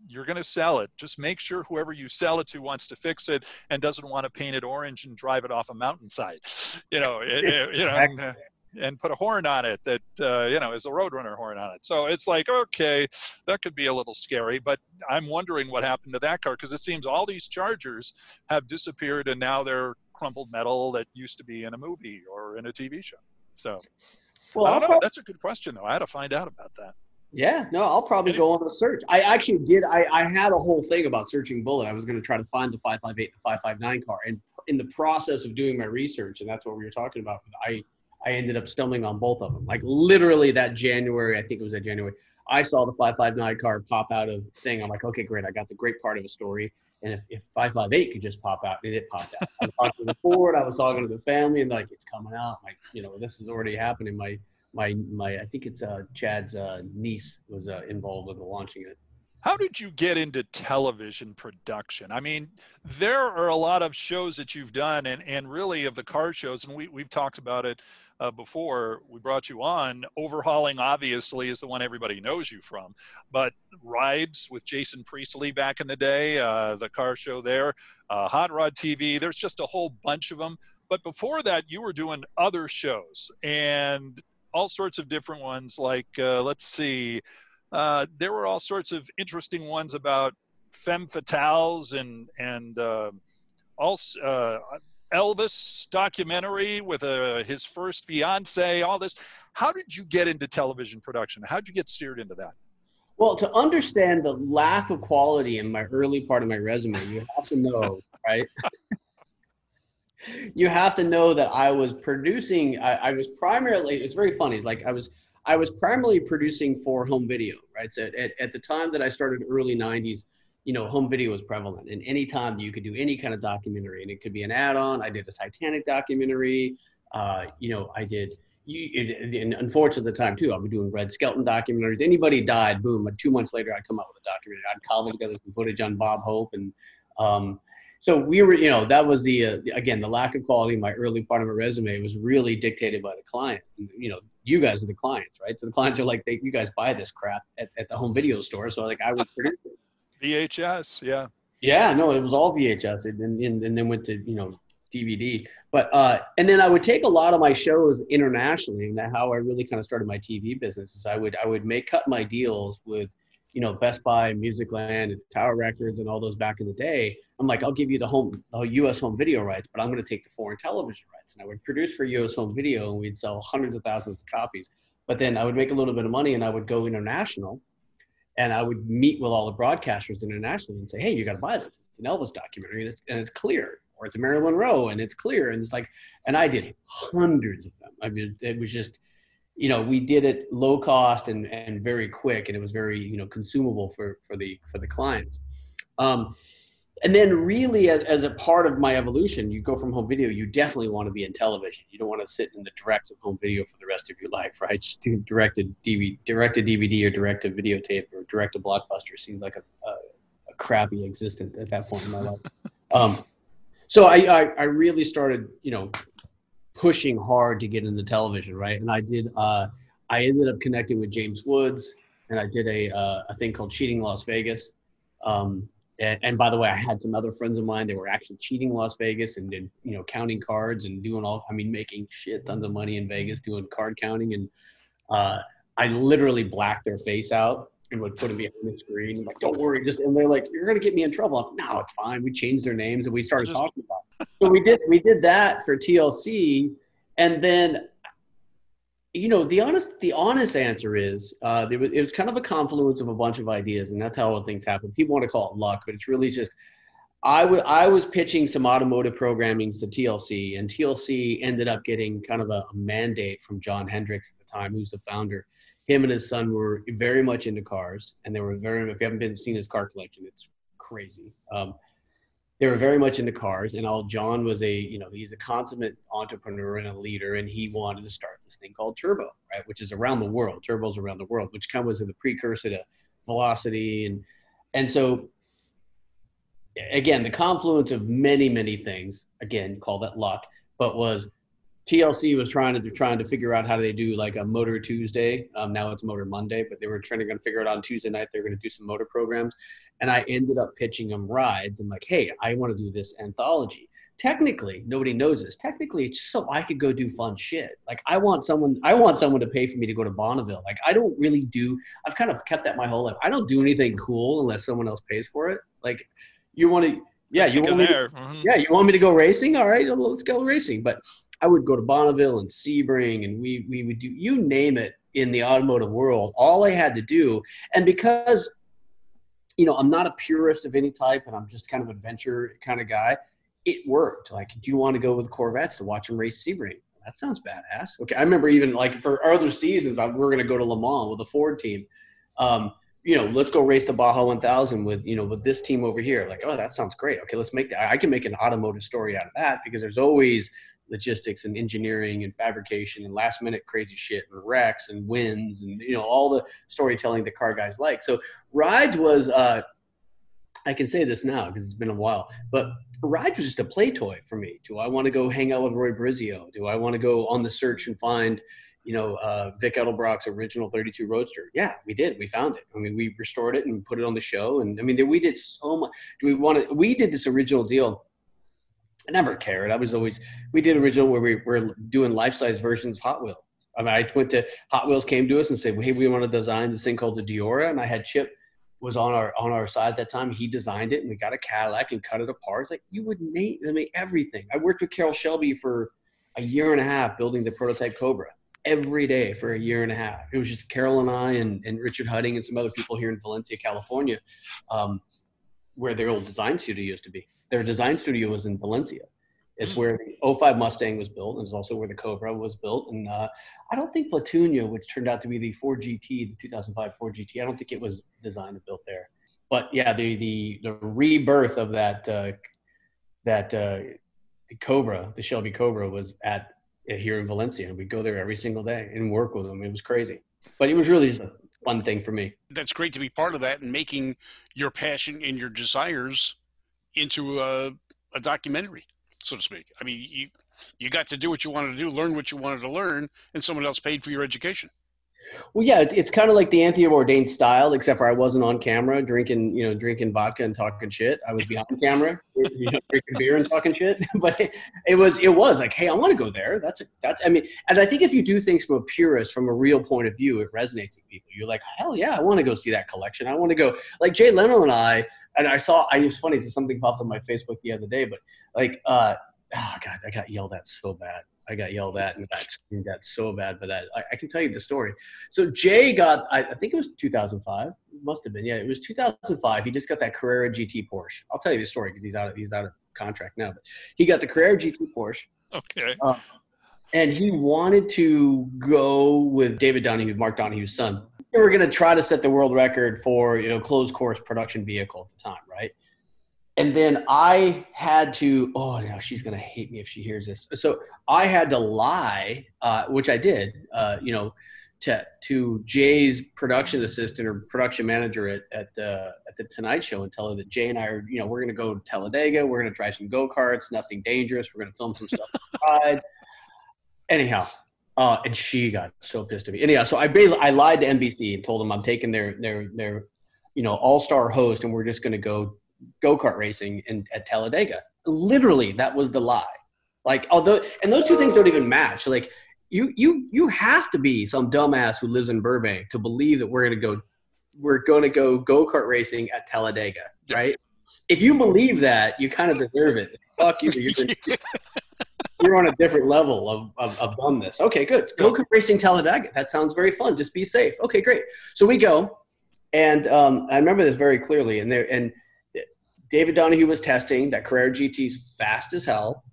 you're going to sell it. Just make sure whoever you sell it to wants to fix it and doesn't want to paint it orange and drive it off a mountainside, you know, it- it- you know, uh, and, put a horn on it that, uh, you know, is a Roadrunner horn on it. So it's like, okay, that could be a little scary, but I'm wondering what happened to that car because it seems all these Chargers have disappeared and now they're crumpled metal that used to be in a movie or in a TV show. So Well, I I'll don't know. prob- That's a good question, though. I had to find out about that. yeah, no, I'll probably go on a search. I actually did. I, I had a whole thing about searching Bullitt. I was going to try to find the 558 and 559 car. And in the process of doing my research, and that's what we were talking about, I, I ended up stumbling on both of them. Like literally that January, I think it was that January, I saw the 559 car pop out of thing. I'm like, okay, great. I got the great part of a story. And if, if 558 could just pop out, and it popped out. I was talking to the board, I was talking to the family, and like, it's coming out. Like, you know, this is already happening. My my my I think it's uh Chad's uh niece was uh, involved with the launching it. How did you get into television production? I mean, there are a lot of shows that you've done, and, and really of the car shows, and we, we've talked about it uh, before we brought you on. Overhaulin', obviously, is the one everybody knows you from. But Rides with Jason Priestley back in the day, uh, the car show there, uh, Hot Rod TV, there's just a whole bunch of them. but before that, you were doing other shows and all sorts of different ones. Like, uh, let's see, uh, there were all sorts of interesting ones about femme fatales and and uh, also uh, Elvis documentary with uh, his first fiance. All this. How did you get into television production? How did you get steered into that? Well, to understand the lack of quality in my early part of my resume, you have to know, right? you have to know that I was producing. I, I, was primarily. It's very funny. Like I was, I was primarily producing for home video, right? So at, at the time that I started, early '90s, you know, home video was prevalent, and anytime you could do any kind of documentary, and it could be an add-on. I did a Titanic documentary. Uh, you know, I did. You, and unfortunately, at the time too, I was doing Red Skelton documentaries. Anybody died, boom. Two months later, I'd come out with a documentary. I'd cobble together some footage on Bob Hope, and um, so we were, you know, that was the uh, again the lack of quality in my early part of my resume was really dictated by the client. You know, you guys are the clients, right? So the clients are like, they, you guys buy this crap at, at the home video store. So like I would produce it. VHS, yeah. Yeah, no, it was all VHS, and, and, and then went to you know DVD. But uh, and then I would take a lot of my shows internationally, and that how I really kind of started my TV business is I would I would make cut my deals with you know Best Buy, Musicland, and Tower Records, and all those back in the day. I'm like, I'll give you the home, the U.S. home video rights, but I'm going to take the foreign television rights, and I would produce for U.S. home video, and we'd sell hundreds of thousands of copies. But then I would make a little bit of money, and I would go international, and I would meet with all the broadcasters internationally and say, hey, you got to buy this. It's an Elvis documentary, and it's, and it's clear, or it's a Marilyn Monroe, and it's clear, and it's like, and I did hundreds of them. I mean, it was just you know we did it low cost and, and very quick and it was very you know consumable for for the for the clients. Um, and then really as, as a part of my evolution you go from home video you definitely want to be in television. You don't want to sit in the directs of home video for the rest of your life right? Just do direct dvd direct dvd or direct to videotape or direct to blockbuster seems like a, a, a crappy existence at that point in my life. Um, so I, I i really started you know pushing hard to get into television, right? And I did. Uh, I ended up connecting with James Woods, and I did a uh, a thing called Cheating Las Vegas. Um, and, and, by the way, I had some other friends of mine. They were actually cheating Las Vegas and did you know counting cards and doing all. I mean, making shit tons of money in Vegas doing card counting. And uh, I literally blacked their face out and would put them behind the screen. Like, don't worry, just and they're like, you're gonna get me in trouble. I'm, no, it's fine. We changed their names and we started just, talking about. It. So we did we did that for TLC, and then, you know, the honest the honest answer is uh, it was it was kind of a confluence of a bunch of ideas, and that's how all things happen. People want to call it luck, but it's really just. I, w- I was pitching some automotive programming to TLC, and TLC ended up getting kind of a, a mandate from John Hendricks at the time, who's the founder him and his son were very much into cars, and they were very. If you haven't been seen his car collection, it's crazy. Um, they were very much into cars, and all John was a you know he's a consummate entrepreneur and a leader, and he wanted to start this thing called Turbo, right, which is around the world. Turbo's around the world, which kind of was the precursor to Velocity, and and so again the confluence of many many things. Again, call that luck, but was TLC was trying to they're trying to figure out how do they do like a Motor Tuesday. Um, now it's Motor Monday, but they were trying to figure it out on Tuesday night they're going to do some motor programs, and I ended up pitching them rides. I'm like, hey, I want to do this anthology. Technically, nobody knows this. Technically, it's just so I could go do fun shit. Like I want someone, I want someone to pay for me to go to Bonneville. Like I don't really do. I've kind of kept that my whole life. I don't do anything cool unless someone else pays for it. Like you want to, yeah, you want me, to, mm-hmm. yeah, you want me to go racing? All right, let's go racing. But I would go to Bonneville and Sebring, and we we would do you name it in the automotive world. All I had to do, and because you know I'm not a purist of any type, and I'm just kind of adventure kind of guy, it worked. Like, do you want to go with Corvettes to watch them race Sebring? That sounds badass. Okay, I remember even like for other seasons, I, we are going to go to Le Mans with the Ford team. Um, you know, let's go race the Baja 1000 with, you know, with this team over here. Like, oh, that sounds great. Okay, let's make that. I can make an automotive story out of that because there's always logistics and engineering and fabrication and last minute crazy shit and wrecks and wins and you know all the storytelling that car guys like. So rides was uh, I can say this now because it's been a while, but rides was just a play toy for me. Do I want to go hang out with Roy Brizio? Do I want to go on the search and find you know, uh, Vic Edelbrock's original 32 Roadster. Yeah, we did. We found it. I mean, we restored it and put it on the show. And I mean, we did so much. Do we want to? We did this original deal I never cared. I was always we did original where we were doing life size versions of Hot Wheels. I mean, I went to Hot Wheels came to us and said, "Hey, we want to design this thing called the Deora," and I had Chip was on our on our side at that time. He designed it, and we got a Cadillac and cut it apart. It's like you would make I mean everything. I worked with Carroll Shelby for a year and a half building the prototype Cobra every day for a year and a half. It was just Carroll and I and, and Richard Hudding and some other people here in Valencia, California, um, where their old design studio used to be. Their design studio was in Valencia. It's Mm. where the 05 Mustang was built, and it's also where the Cobra was built. And uh, I don't think Petunia, which turned out to be the Ford GT, the 2005 Ford GT, I don't think it was designed and built there. But yeah, the the the rebirth of that uh, that uh, the Cobra, the Shelby Cobra, was at uh, here in Valencia, and we'd go there every single day and work with them. It was crazy, but it was really just a fun thing for me. That's great to be part of that and making your passion and your desires into a, a documentary, so to speak. I mean, you you got to do what you wanted to do, learn what you wanted to learn, and someone else paid for your education. Well, yeah, it's, kind of like the Anthony Bourdain style, except for I wasn't on camera drinking, you know, drinking vodka and talking shit. I was behind camera, you know, drinking beer and talking shit. But it, it was, it was like, hey, I want to go there. That's, that's. I mean, and I think if you do things from a purist, from a real point of view, it resonates with people. You're like, hell yeah, I want to go see that collection. I want to go. Like Jay Leno and I, and I saw. I it's funny. Something popped on my Facebook the other day, but like, uh, oh god, I got yelled at so bad. I got yelled at and got screamed at so bad by that. I, I can tell you the story. So Jay got, I, I think it was 2005. It must have been. Yeah, it was 2005. He just got that Carrera GT Porsche. I'll tell you the story because he's out of he's out of contract now. But he got the Carrera GT Porsche, Okay. Um, and he wanted to go with David Donohue, Mark Donohue's son. They were going to try to set the world record for you know closed course production vehicle at the time, right? And then I had to. Oh no, she's to hate me if she hears this. So I had to lie, uh, which I did. Uh, you know, to to Jay's production assistant or production manager at at the at the Tonight Show and tell her that Jay and I are, you know, we're to go to Talladega. We're to drive some go karts. Nothing dangerous. We're to film some stuff. Anyhow, uh, and she got so pissed at me. Anyhow, so I basically I lied to NBC and told them I'm taking their their their you know all star host and we're just to go go kart racing in at Talladega. Literally, that was the lie. Like although, and those two things don't even match. Like you you you have to be some dumbass who lives in Burbank to believe that we're going to go we're going to go go kart racing at Talladega, right? If you believe that, you kind of deserve it. Fuck you. You're, you're on a different level of, of, of dumbness. Okay, good. Go kart racing Talladega. That sounds very fun. Just be safe. Okay, great. So we go, and um, I remember this very clearly. And there, and David Donohue was testing that Carrera GT's fast as hell,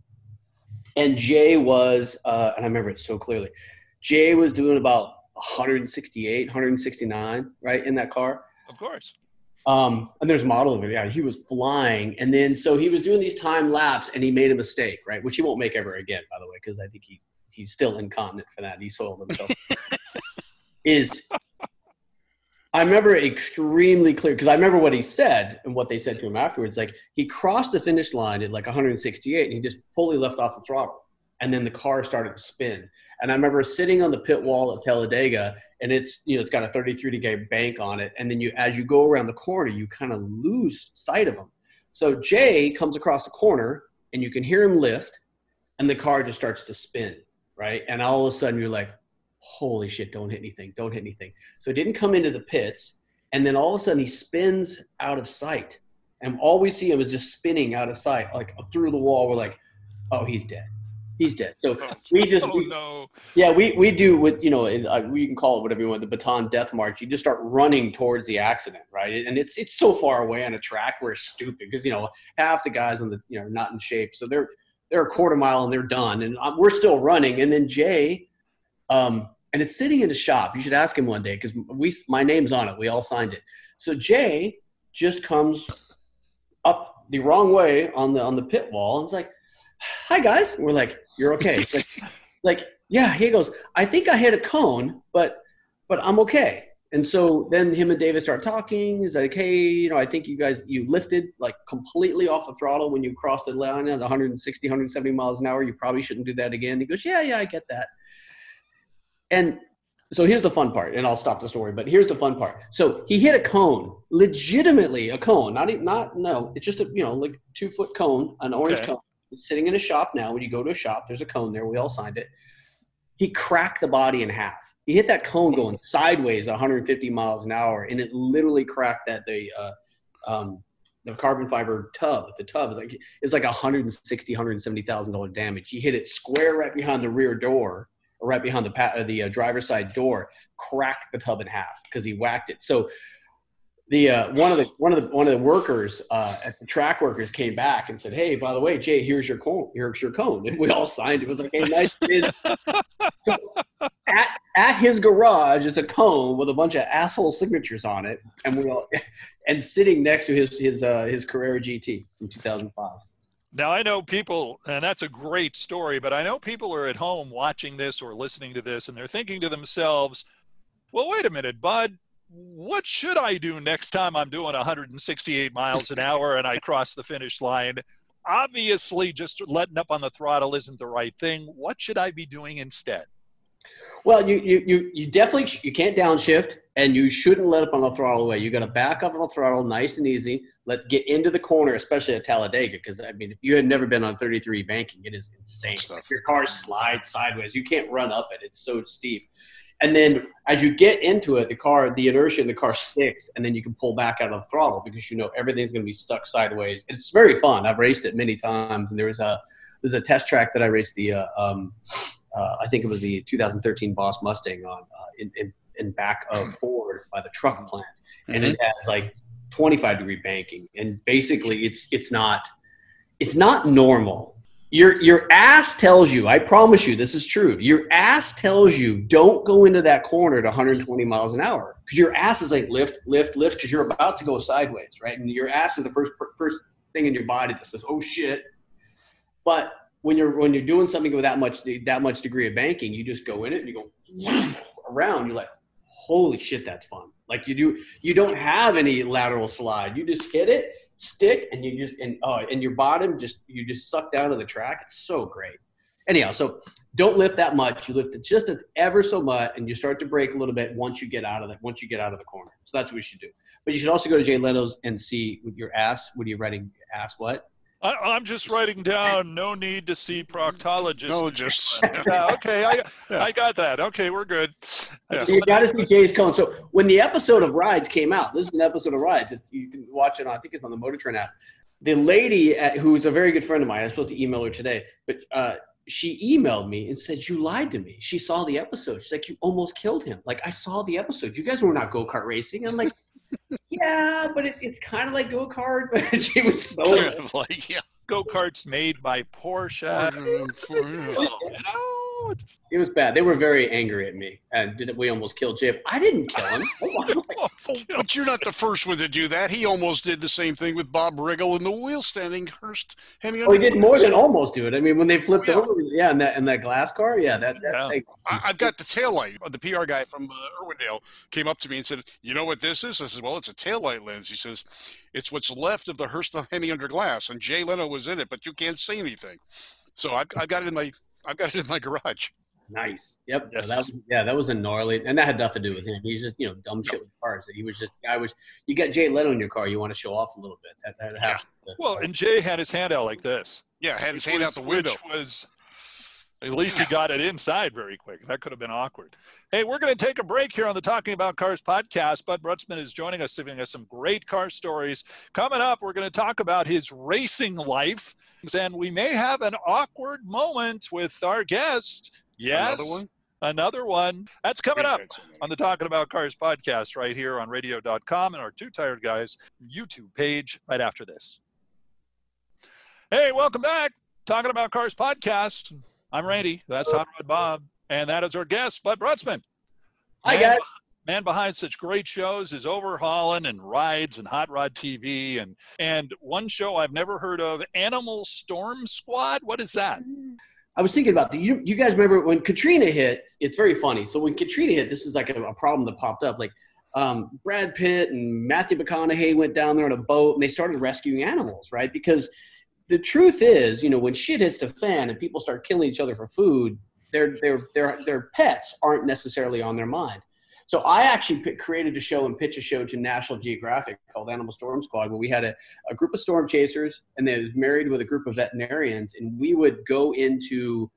and Jay was, uh, and I remember it so clearly. Jay was doing about 168, 169, right in that car. Of course. Um, and there's a model of it. Yeah, he was flying, and then so he was doing these time laps, and he made a mistake, right? Which he won't make ever again, by the way, because I think he he's still incontinent for that. He soiled himself. is I remember extremely clear because I remember what he said and what they said to him afterwards. Like he crossed the finish line at like 168, and he just fully left off the throttle, and then the car started to spin. And I remember sitting on the pit wall at Talladega, and it's you know it's got a 33 degree bank on it, and then you as you go around the corner, you kind of lose sight of him. So Jay comes across the corner, and you can hear him lift, and the car just starts to spin, right? And all of a sudden, you're like, "Holy shit! Don't hit anything! Don't hit anything!" So it didn't come into the pits, and then all of a sudden he spins out of sight, and all we see him is just spinning out of sight, like through the wall. We're like, "Oh, he's dead." He's dead. So we just Oh we, no. yeah, we, we do what you know. Uh, we can call it whatever you want. The Bataan death march. You just start running towards the accident, right? And it's it's so far away on a track where it's stupid because you know half the guys on the you know not in shape, so they're they're a quarter mile and they're done, and um, we're still running. And then Jay, um, and it's sitting in the shop. You should ask him one day because we my name's on it. We all signed it. So Jay just comes up the wrong way on the on the pit wall and it's like, "Hi guys," and we're like, "You're okay." Like, like, yeah. He goes, "I think I hit a cone, but but I'm okay." And so then him and David start talking. He's like, "Hey, you know, I think you guys you lifted like completely off the throttle when you crossed the line at 160, 170 miles an hour. You probably shouldn't do that again." He goes, "Yeah, yeah, I get that." And so here's the fun part, and I'll stop the story. But here's the fun part. So he hit a cone, legitimately a cone, not even, not no, it's just a you know like two foot cone, an orange Okay. cone, It's sitting in a shop now. When you go to a shop, there's a cone there. We all signed it. He cracked the body in half. He hit that cone going sideways 150 miles an hour, and it literally cracked that the uh, um, the carbon fiber tub. The tub is like it's like 160, 170 thousand dollar damage. He hit it square right behind the rear door, or right behind the pa- the uh, driver's side door, cracked the tub in half because he whacked it. So the uh, one of the one of the one of the workers uh, at the track workers came back and said, "Hey, by the way, Jay, here's your cone. Here's your cone." And we all signed. It was like, "Hey, nice." so at at his garage is a cone with a bunch of asshole signatures on it, and we all and sitting next to his his uh, his Carrera GT from 2005. Now I know people, and that's a great story, but I know people are at home watching this or listening to this, and they're thinking to themselves, "Well, wait a minute, Bud." what should I do next time I'm doing 168 miles an hour and I cross the finish line? Obviously, just letting up on the throttle isn't the right thing. What should I be doing instead? Well, you you you, you definitely you can't downshift, and you shouldn't let up on the throttle away. You got to back up on the throttle, nice and easy. Let get into the corner, especially at Talladega, because I mean, if you had never been on 33 banking, it is insane. Stuff. Your car slides sideways. You can't run up it; it's so steep. And then as you get into it, the car, the inertia in the car sticks, and then you can pull back out of the throttle because you know everything's going to be stuck sideways. It's very fun. I've raced it many times, and there was a there's a test track that I raced the uh, um, uh, I think it was the 2013 Boss Mustang on uh, in, in, in back of Ford by the truck plant, and mm-hmm. it had like 25 degree banking, and basically it's it's not it's not normal. Your your ass tells you i promise you this is true. Your ass tells you don't go into that corner at 120 miles an hour. Because your ass is like lift lift lift because you're about to go sideways right? And your ass is the first first thing in your body that says oh shit. But when you're when you're doing something with that much that much degree of banking you just go in it and you go around. You're like holy shit that's fun like you do you don't have any lateral slide you just hit it stick and you just and oh and your bottom just you just suck down to the track. It's so great. Anyhow, so don't lift that much. You lift it just ever so much, and you start to break a little bit once you get out of that. once you get out of the corner. So that's what you should do. But you should also go to Jay Leno's and see what your ass. What are you writing? Ass what? I, am just writing down. No need to see proctologist. No, just yeah, okay. I, yeah. I got that. Okay, we're good. Yeah. So you got to see Jay's cone. So when the episode of Rides came out, this is an episode of Rides. It's, you can watch it. on I think it's on the Motor Trend app. The lady at, who's a very good friend of mine. I'm supposed to email her today, but uh, she emailed me and said you lied to me. She saw the episode. She's like, you almost killed him. Like I saw the episode. You guys were not go kart racing. I'm like, yeah, but it, it's kind of like go kart. But she was so like, yeah go karts made by Porsche. Oh, you oh, it was bad. They were very angry at me, and did we almost killed Chip? I didn't kill him. Oh, but you're not the first one to do that. He almost did the same thing with Bob Riggle in the wheel standing Hurst Hemi. Oh, he did more than almost do it. I mean, when they flipped oh, yeah. over, yeah, and that in that glass car, yeah, that. that yeah. Thing. I, have got the tail light. The PR guy from uh, Irwindale came up to me and said, "You know what this is?" I said, "Well, it's a tail light lens." He says, "It's what's left of the Hurst Hemi under glass." And Jay Leno was in it, but you can't see anything. So I've, I've got it in my I've got it in my garage. Nice. Yep. Yes. that yeah, that was a gnarly, and that had nothing to do with him. He was just, you know, dumb shit with cars. He was just, I was, you got Jay Leno in your car, you want to show off a little bit. That, that yeah. Well, and Jay had his hand out like this. Yeah, had his hand was, out the window. Which was, at least he got it inside very quick. That could have been awkward. Hey, we're going to take a break here on the Talking About Cars podcast. Bud Brutsman is joining us, giving us some great car stories. Coming up, we're going to talk about his racing life, and we may have an awkward moment with our guest. Yes. Another one? Another one. That's coming up on the Talking About Cars podcast right here on radio.com and our Two Tired Guys YouTube page right after this. Hey, welcome back. Talking About Cars podcast. I'm Randy. That's Hot Rod Bob. And that is our guest, Bud Brutsman. Hi, guys. Man behind such great shows is Overhaulin' and Rides and Hot Rod TV. And, and one show I've never heard of, Animal Storm Squad. What is that? I was thinking about the, you, you guys remember when Katrina hit, it's very funny. So when Katrina hit, this is like a, a problem that popped up. Like um, Brad Pitt and Matthew McConaughey went down there on a boat and they started rescuing animals, right? Because – the truth is, you know, when shit hits the fan and people start killing each other for food, their their their their pets aren't necessarily on their mind. So I actually p- created a show and pitched a show to National Geographic called Animal Storm Squad, where we had a, a group of storm chasers and they was married with a group of veterinarians, and we would go into,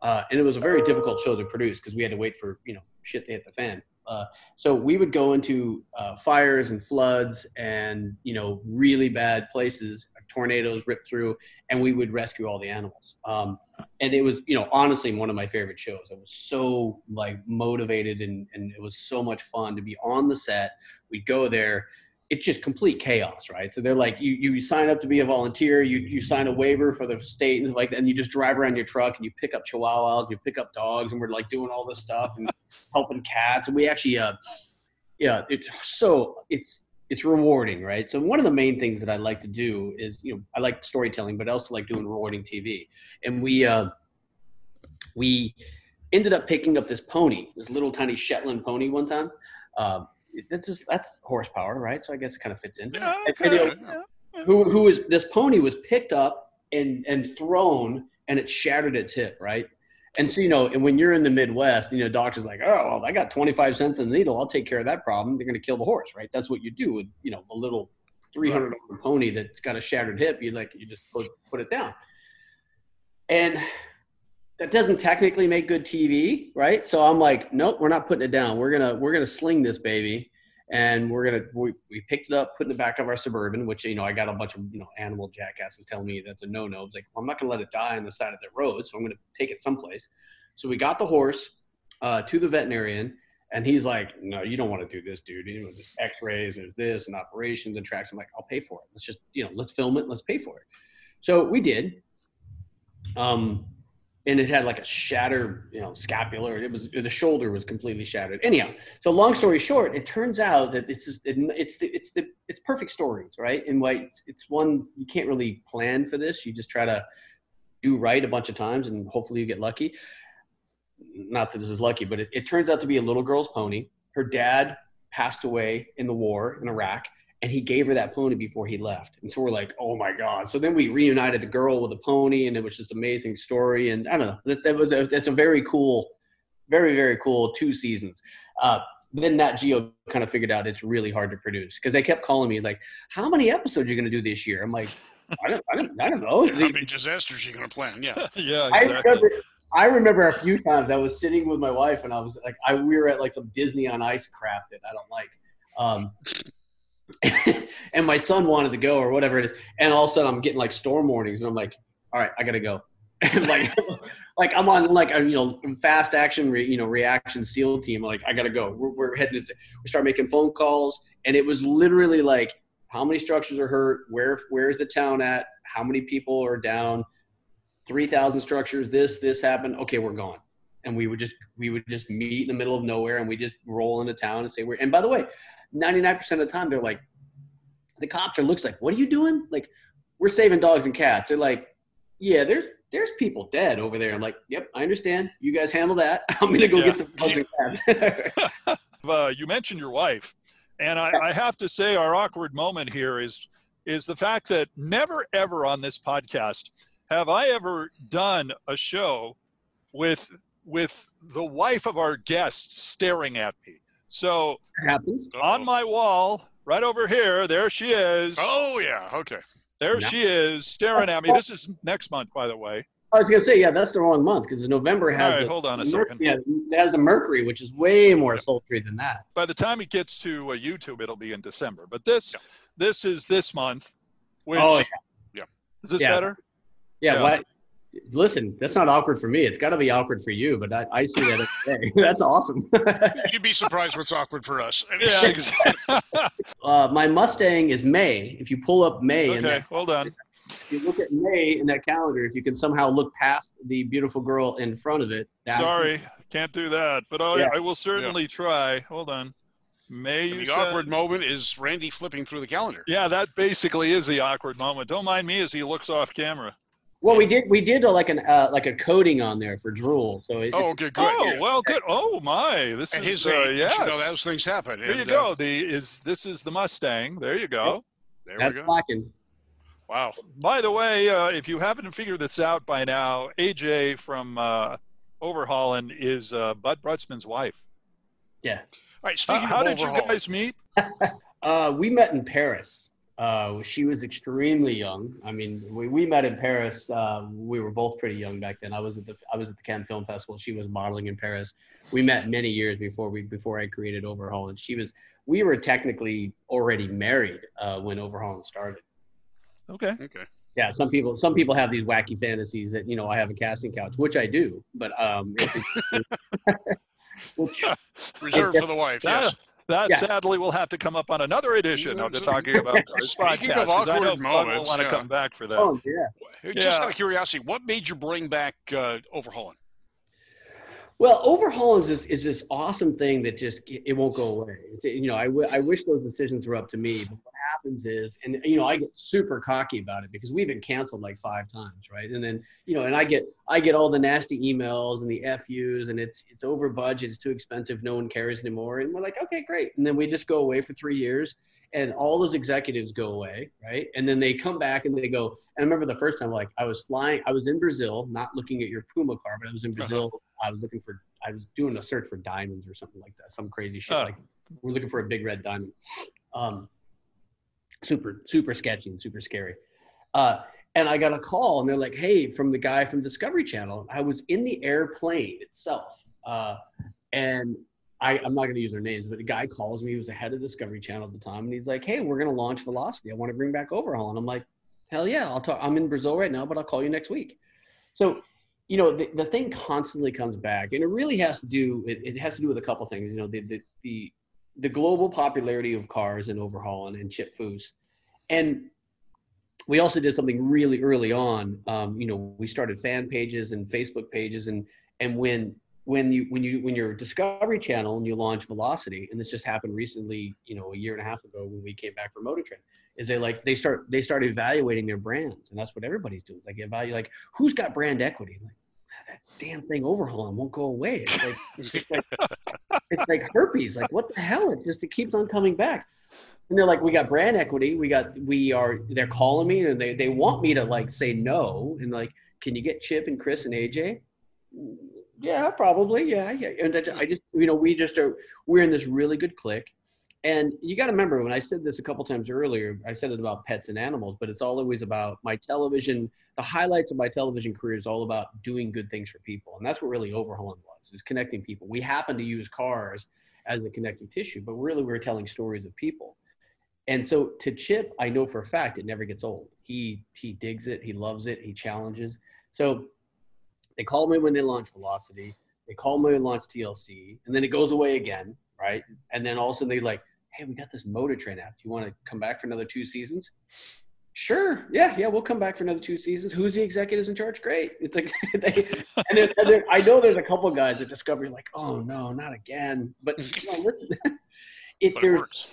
uh, and it was a very difficult show to produce because we had to wait for you know shit to hit the fan. Uh, so we would go into uh, fires and floods and you know really bad places, tornadoes rip through, and we would rescue all the animals. Um, and it was you know honestly one of my favorite shows. I was so like motivated and and it was so much fun to be on the set. We'd go there. It's just complete chaos, right? So they're like, you, you sign up to be a volunteer, you, you sign a waiver for the state, and like, and you just drive around your truck and you pick up chihuahuas, you pick up dogs, and we're like doing all this stuff and helping cats. And we actually, uh, yeah, it's so it's it's rewarding, right? So one of the main things that I like to do is, you know, I like storytelling, but I also like doing rewarding TV. And we uh, we ended up picking up this pony, this little tiny Shetland pony, one time. Uh, that's just that's horsepower, right? So I guess it kind of fits in. Yeah, And, you know, who who was this pony was picked up and and thrown and it shattered its hip, right? And so you know, and when you're in the Midwest, you know, doctors like, oh, well, I got 25 cents in the needle, I'll take care of that problem. They're going to kill the horse, right? That's what you do with you know a little 300 dollar pony that's got a shattered hip. You like you just put put it down, and that doesn't technically make good TV, right? So I'm like, nope, we're not putting it down. We're gonna we're gonna sling this baby, and we're gonna we, we picked it up, put it in the back of our suburban, which you know I got a bunch of you know animal jackasses telling me that's a no no. I was like, well, I'm not gonna let it die on the side of the road, so I'm gonna take it someplace. So we got the horse uh, to the veterinarian, and he's like, no, you don't want to do this, dude. You know, there's X-rays, there's this, and operations and tracks. I'm like, I'll pay for it. Let's just you know, let's film it, let's pay for it. So we did. Um, and it had like a shattered, you know, scapular. It was the shoulder was completely shattered. Anyhow, so long story short, it turns out that it's just, it, it's the, it's the it's perfect stories, right? And why it's, it's one you can't really plan for this. You just try to do right a bunch of times, and hopefully you get lucky. Not that this is lucky, but it, it turns out to be a little girl's pony. Her dad passed away in the war in Iraq, and he gave her that pony before he left. And so we're like, oh my god! So then we reunited the girl with the pony, and it was just amazing story. And I don't know, that, that was a, that's a very cool, very very cool two seasons. Uh, then Nat Geo kind of figured out it's really hard to produce because they kept calling me like, how many episodes are you going to do this year? I'm like, I don't, I don't, I don't know. How many disasters are you going to plan? Yeah. yeah, I exactly. remember, I remember a few times I was sitting with my wife and I was like, I we were at like some Disney on Ice crap that I don't like. Um, and my son wanted to go or whatever it is, and all of a sudden I'm getting like storm warnings, and I'm like, all right, I gotta go. And like, like I'm on like a you know fast action re, you know reaction SEAL team. Like I gotta go. We're, we're heading. To, we start making phone calls, and it was literally like, how many structures are hurt? Where where is the town at? How many people are down? Three thousand structures. This this happened. Okay, we're gone. And we would just we would just meet in the middle of nowhere, and we just roll into town and say we're. And by the way, ninety nine percent of the time they're like, the cops are looks like, what are you doing? Like, we're saving dogs and cats. They're like, yeah, there's there's people dead over there. I'm like, yep, I understand. You guys handle that. I'm gonna go Yeah. get some dogs and cats. uh, you mentioned your wife, and I, I have to say our awkward moment here is is the fact that never ever on this podcast have I ever done a show with with the wife of our guest staring at me. So happens. on my wall, right over here, there she is. Oh yeah. Okay. There No. she is staring at me. This is next month, by the way. I was gonna say, yeah, that's the wrong month because November has All right, the, hold on a the second. Yeah, it has the Mercury, which is way more sultry than that. By the time it gets to uh, YouTube, it'll be in December. But this this is this month. Which, Oh, yeah. Is this Yeah. better? Yeah, Yeah. What, listen, that's not awkward for me. It's got to be awkward for you, but I, I see that every day. that's awesome. You'd be surprised what's awkward for us. Yeah, uh, my Mustang is May. If you pull up May, and okay, hold on. if you look at May in that calendar, if you can somehow look past the beautiful girl in front of it, that's Sorry, can't do that. But I, Yeah. I will certainly try. Hold on. May the said? awkward moment is Randy flipping through the calendar. Yeah, that basically is the awkward moment. Don't mind me as he looks off camera. Well, we did we did a, like an uh, like a coating on there for drool. So it, Oh, okay, good. oh yeah. well, good. Oh my, this At is his uh, age, yes. you know, those things happen. There you go. uh, The is this is the Mustang. There you go. there that's we go. blackened. Wow. By the way, uh, if you haven't figured this out by now, AJ from uh, Overhaulin' is uh, Bud Brutsman's wife. Yeah. right. How, Speaking how of did you guys meet? Uh, we met in Paris. Uh, she was extremely young. I mean, we, we met in Paris. Uh, we were both pretty young back then. I was at the I was at the Cannes Film Festival. She was modeling in Paris. We met many years before we before I created Overhaul, and she was. We were technically already married uh, when Overhaul started. Okay. okay. Yeah, some people some people have these wacky fantasies that you know I have a casting couch, which I do, but um, it's- Reserved for the wife. That, Yes. That Yes. sadly will have to come up on another edition of the Talking About Cars Speaking podcast. of 'cause I know awkward Bud will want to yeah. come back for that. oh yeah. Just Yeah. out of curiosity, what made you bring back uh, Overhaulin'? Well, Overhaulin' is this, is this awesome thing that just it won't go away. It's, you know, I, w- I wish those decisions were up to me. Happens is, and you know, I get super cocky about it because we've been canceled like five times, right? And then you know, and I get I get all the nasty emails and the FUs, and it's it's over budget, it's too expensive, no one cares anymore, and we're like, okay, great. And then we just go away for three years, and all those executives go away, right? And then they come back and they go. And I remember the first time, like I was flying, I was in Brazil, not looking at your Puma car, but I was in Brazil. I was looking for, I was doing a search for diamonds or something like that, some crazy shit. Oh. Like we're looking for a big red diamond. Um, super, super sketchy and super scary. Uh, and I got a call, and they're like, "Hey, from the guy from Discovery Channel." I was in the airplane itself, uh, and I, I'm not going to use their names, but the guy calls me. He was the head of Discovery Channel at the time, and he's like, "Hey, we're going to launch Velocity. I want to bring back Overhaul." And I'm like, "Hell yeah, I'll talk. I'm in Brazil right now, but I'll call you next week." So, you know, the, the thing constantly comes back, and it really has to do. It, it has to do with a couple things. You know, the the the, the global popularity of cars and Overhaul and, Chip Foose, and we also did something really early on. Um, you know, we started fan pages and Facebook pages, and and when when you when you when you're Discovery Channel and you launch Velocity, and this just happened recently, you know, a year and a half ago when we came back from Motor Trend, is they like they start they start evaluating their brands, and that's what everybody's doing. Like evaluate like who's got brand equity. Like "Ah, that damn thing Overhaulin' won't go away. It's like it's, like it's like herpes. Like what the hell? It just it keeps on coming back. And they're like, we got brand equity. We got we are. They're calling me and they they want me to like say no and like, can you get Chip and Chris and AJ? Mm, yeah, probably. Yeah, yeah. And I I just you know we just are we're in this really good click. And you got to remember when I said this a couple times earlier, I said it about pets and animals, but it's always about my television. The highlights of my television career is all about doing good things for people, and that's what really Overhaulin' was: is connecting people. We happen to use cars as a connective tissue, but really we're telling stories of people. And so to Chip, I know for a fact it never gets old. He he digs it, he loves it, he challenges. So they call me when they launch Velocity. They call me when they launch TLC, and then it goes away again, right? And then all of a sudden they like, hey, we got this Motor Trend app. Do you want to come back for another two seasons? Sure. Yeah, yeah, we'll come back for another two seasons. Who's the executives in charge? Great. It's like they, and, there, and there, I know there's a couple guys at Discovery like, oh no, not again. But you know, listen, it, But it works.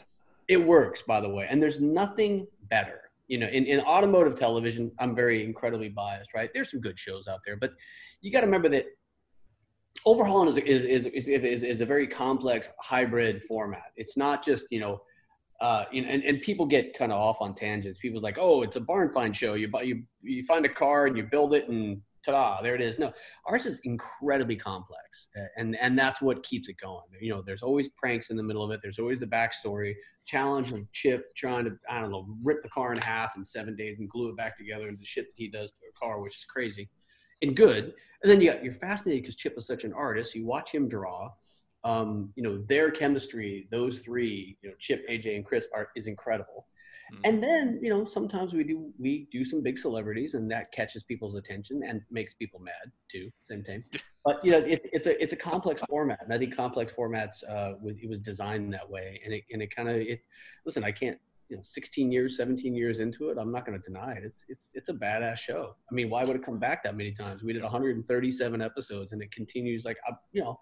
it works by the way and there's nothing better you know in, in automotive television i'm very incredibly biased right there's some good shows out there but you got to remember that Overhaulin' is, is, is, is, is a very complex hybrid format it's not just you know uh, you know, and, and people get kind of off on tangents. People like, oh, it's a barn find show. You buy, you you find a car and you build it and ta-da, there it is. No, ours is incredibly complex, uh, and and that's what keeps it going. You know, there's always pranks in the middle of it. There's always the backstory, challenge of Chip trying to I don't know rip the car in half in seven days and glue it back together, and the shit that he does to a car, which is crazy and good. And then you got, you're fascinated because Chip is such an artist. You watch him draw. Um, you know their chemistry. Those three, you know, Chip, AJ, and Chris, are is incredible. Mhm. And then you know sometimes we do we do some big celebrities, and that catches people's attention and makes people mad too. Same time. But you know it, it's a it's a complex format, and I think complex formats uh, was, it was designed that way, and it and it kind of it. Listen, I can't you know 16 years 17 years into it i'm not going to deny it. It's it's it's a badass show. I mean why would it come back that many times? We did 137 episodes and it continues like I, you know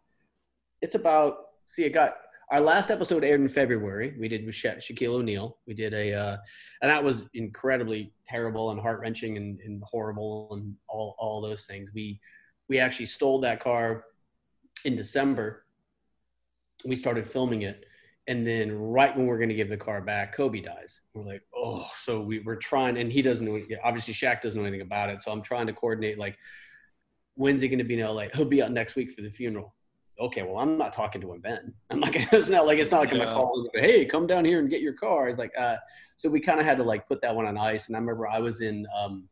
it's about see it got our last episode aired in february. We did with Sha- shaquille o'neal. We did a uh, and that was incredibly terrible and heart-wrenching and, and horrible and all all those things. We we actually stole that car in december. We started filming it and then right when we're going to give the car back kobe dies we're like oh so we, we're trying and he doesn't know obviously Shaq doesn't know anything about it so i'm trying to coordinate like when's he going to be in la he'll be out next week for the funeral okay, well, I'm not talking to him then. I'm not gonna, it's not like, it's not like I'm Yeah. gonna call him, hey, come down here and get your car. It's like, uh, so we kind of had to like put that one on ice. And I remember I was in, um,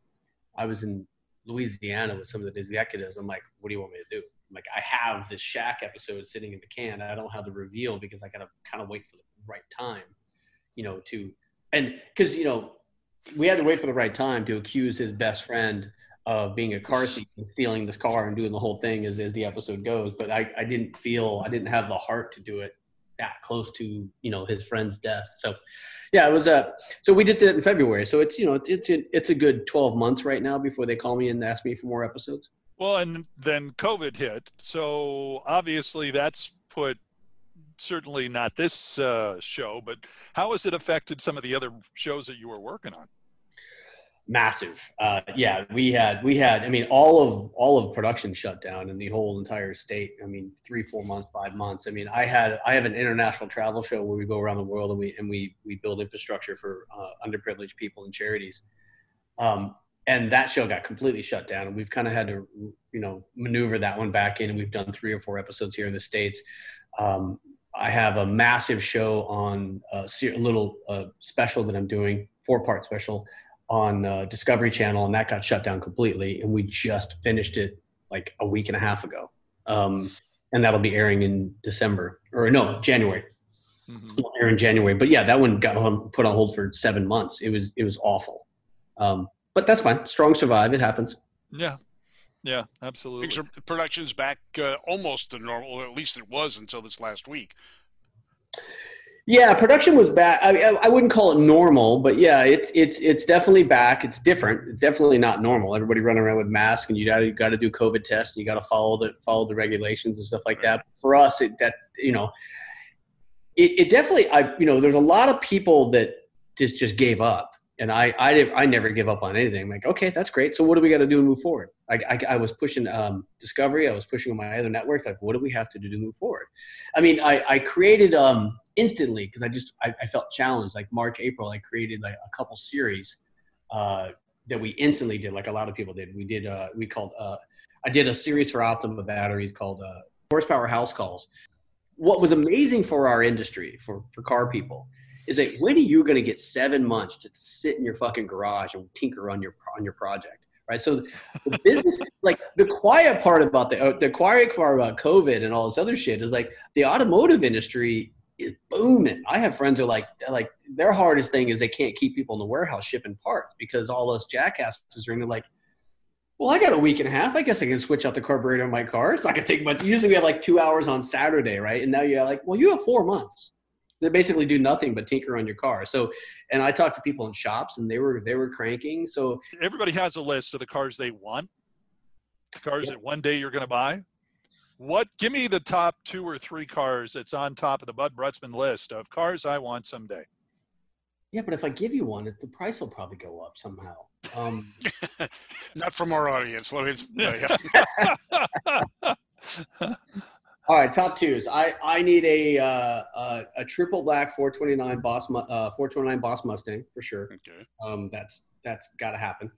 I was in Louisiana with some of the executives. I'm like, what do you want me to do? Like, I have this Shaq episode sitting in the can. I don't have the reveal because I gotta kind of wait for the right time, you know, to, and because, you know, we had to wait for the right time to accuse his best friend of being a car thief and stealing this car and doing the whole thing as, as the episode goes. But I, I didn't feel, I didn't have the heart to do it that close to, you know, his friend's death. So yeah, it was a, so we just did it in February. So it's, you know, it's, a, it's a good 12 months right now before they call me and ask me for more episodes. Well, and then COVID hit. So obviously that's put certainly not this uh, show, but how has it affected some of the other shows that you were working on? massive. Uh, yeah, we had we had. I mean, all of all of production shut down in the whole entire state. I mean, three, four months, five months. I mean, I had I have an international travel show where we go around the world and we and we we build infrastructure for uh, underprivileged people and charities. Um, and that show got completely shut down, and we've kind of had to, you know, maneuver that one back in. And we've done three or four episodes here in the states. Um, I have a massive show on a, a little uh, special that I'm doing, four part special on uh, Discovery Channel, and that got shut down completely. And we just finished it like a week and a half ago, um, and that'll be airing in December or no January. Mhm. Air in January, but yeah, that one got on, put on hold for seven months. It was it was awful, um, but that's fine. Strong survive. It happens. Yeah. Yeah, absolutely. Things are production's back uh, almost to normal, or at least it was until this last week. Yeah, production was back. I, I- I wouldn't call it normal, but yeah, it's it's it's definitely back. It's different. It's definitely not normal. Everybody running around with masks, and you got to you got to do COVID tests, and you got to follow the follow the regulations and stuff like that. For us, it, that you know, it, it definitely. I you know, there's a lot of people that just just gave up, and I I I never give up on anything. I'm like, okay, that's great. So what do we got to do to move forward? I, I, I was pushing um, Discovery. I was pushing on my other networks. Like, what do we have to do to move forward? I mean, I, I created um, instantly because I just I, I felt challenged. Like March, April, I created like a couple series uh, that we instantly did. Like a lot of people did. We did. Uh, we called. Uh, I did a series for Optima batteries called uh, Horsepower House Calls. What was amazing for our industry, for for car people, is that when are you going to get seven months to sit in your fucking garage and tinker on your on your project? Right. So the business, like the quiet part about the uh, the quiet part about COVID and all this other shit is like the automotive industry is booming. I have friends who are like like their hardest thing is they can't keep people in the warehouse shipping parts because all us jackasses are in there like, well, I got a week and a half. I guess I can switch out the carburetor in my car. It's not gonna take much. Usually we have like two hours on Saturday, right? And now you're like, well, you have four months. They basically do nothing but tinker on your car. So, and I talked to people in shops, and they were they were cranking. So Everybody has a list of the cars they want, cars that one day you're going to buy. What? Give me the top two or three cars that's on top of the Bud Brutsman list of cars I want someday. yeah, but if I give you one, the price will probably go up somehow. Um, Not from our audience. Let me tell you. All right, top twos. I I need a uh, a, a triple black 429 Boss uh, 429 Boss Mustang for sure. Okay. Um, that's that's got to happen.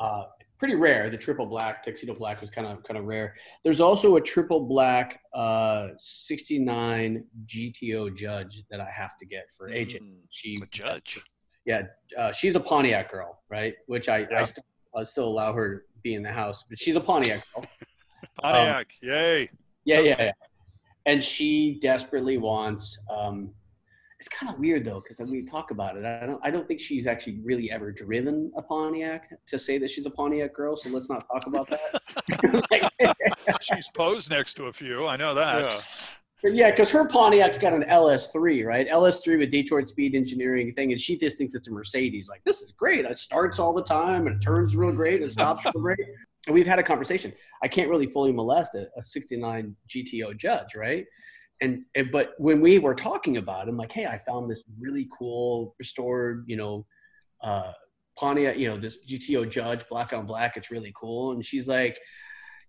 Uh, pretty rare. The triple black tuxedo black was kind of kind of rare. There's also a triple black uh, 69 GTO Judge that I have to get for AJ. Mm. She The judge. yeah, uh, she's a Pontiac girl, right? Which I, I still I still allow her to be in the house, but she's a Pontiac girl. Pontiac, yay! Yeah, yeah, yeah. And she desperately wants. Um, it's kind of weird though, because when we talk about it, I don't. I don't think she's actually really ever driven a Pontiac to say that she's a Pontiac girl. So let's not talk about that. She's posed next to a few. I know that. Yeah. But yeah, because her Pontiac's got an LS3, right? LS3 with Detroit Speed Engineering thing, and she just thinks it's a Mercedes. Like this is great. It starts all the time and it turns real great and it stops real great. And we've had a conversation. I can't really fully molest a, a 69 GTO Judge, right? And, and but when we were talking about, it, I'm like, hey, I found this really cool restored, you know, uh, Pontiac, you know, this GTO Judge, black on black. It's really cool. And she's like,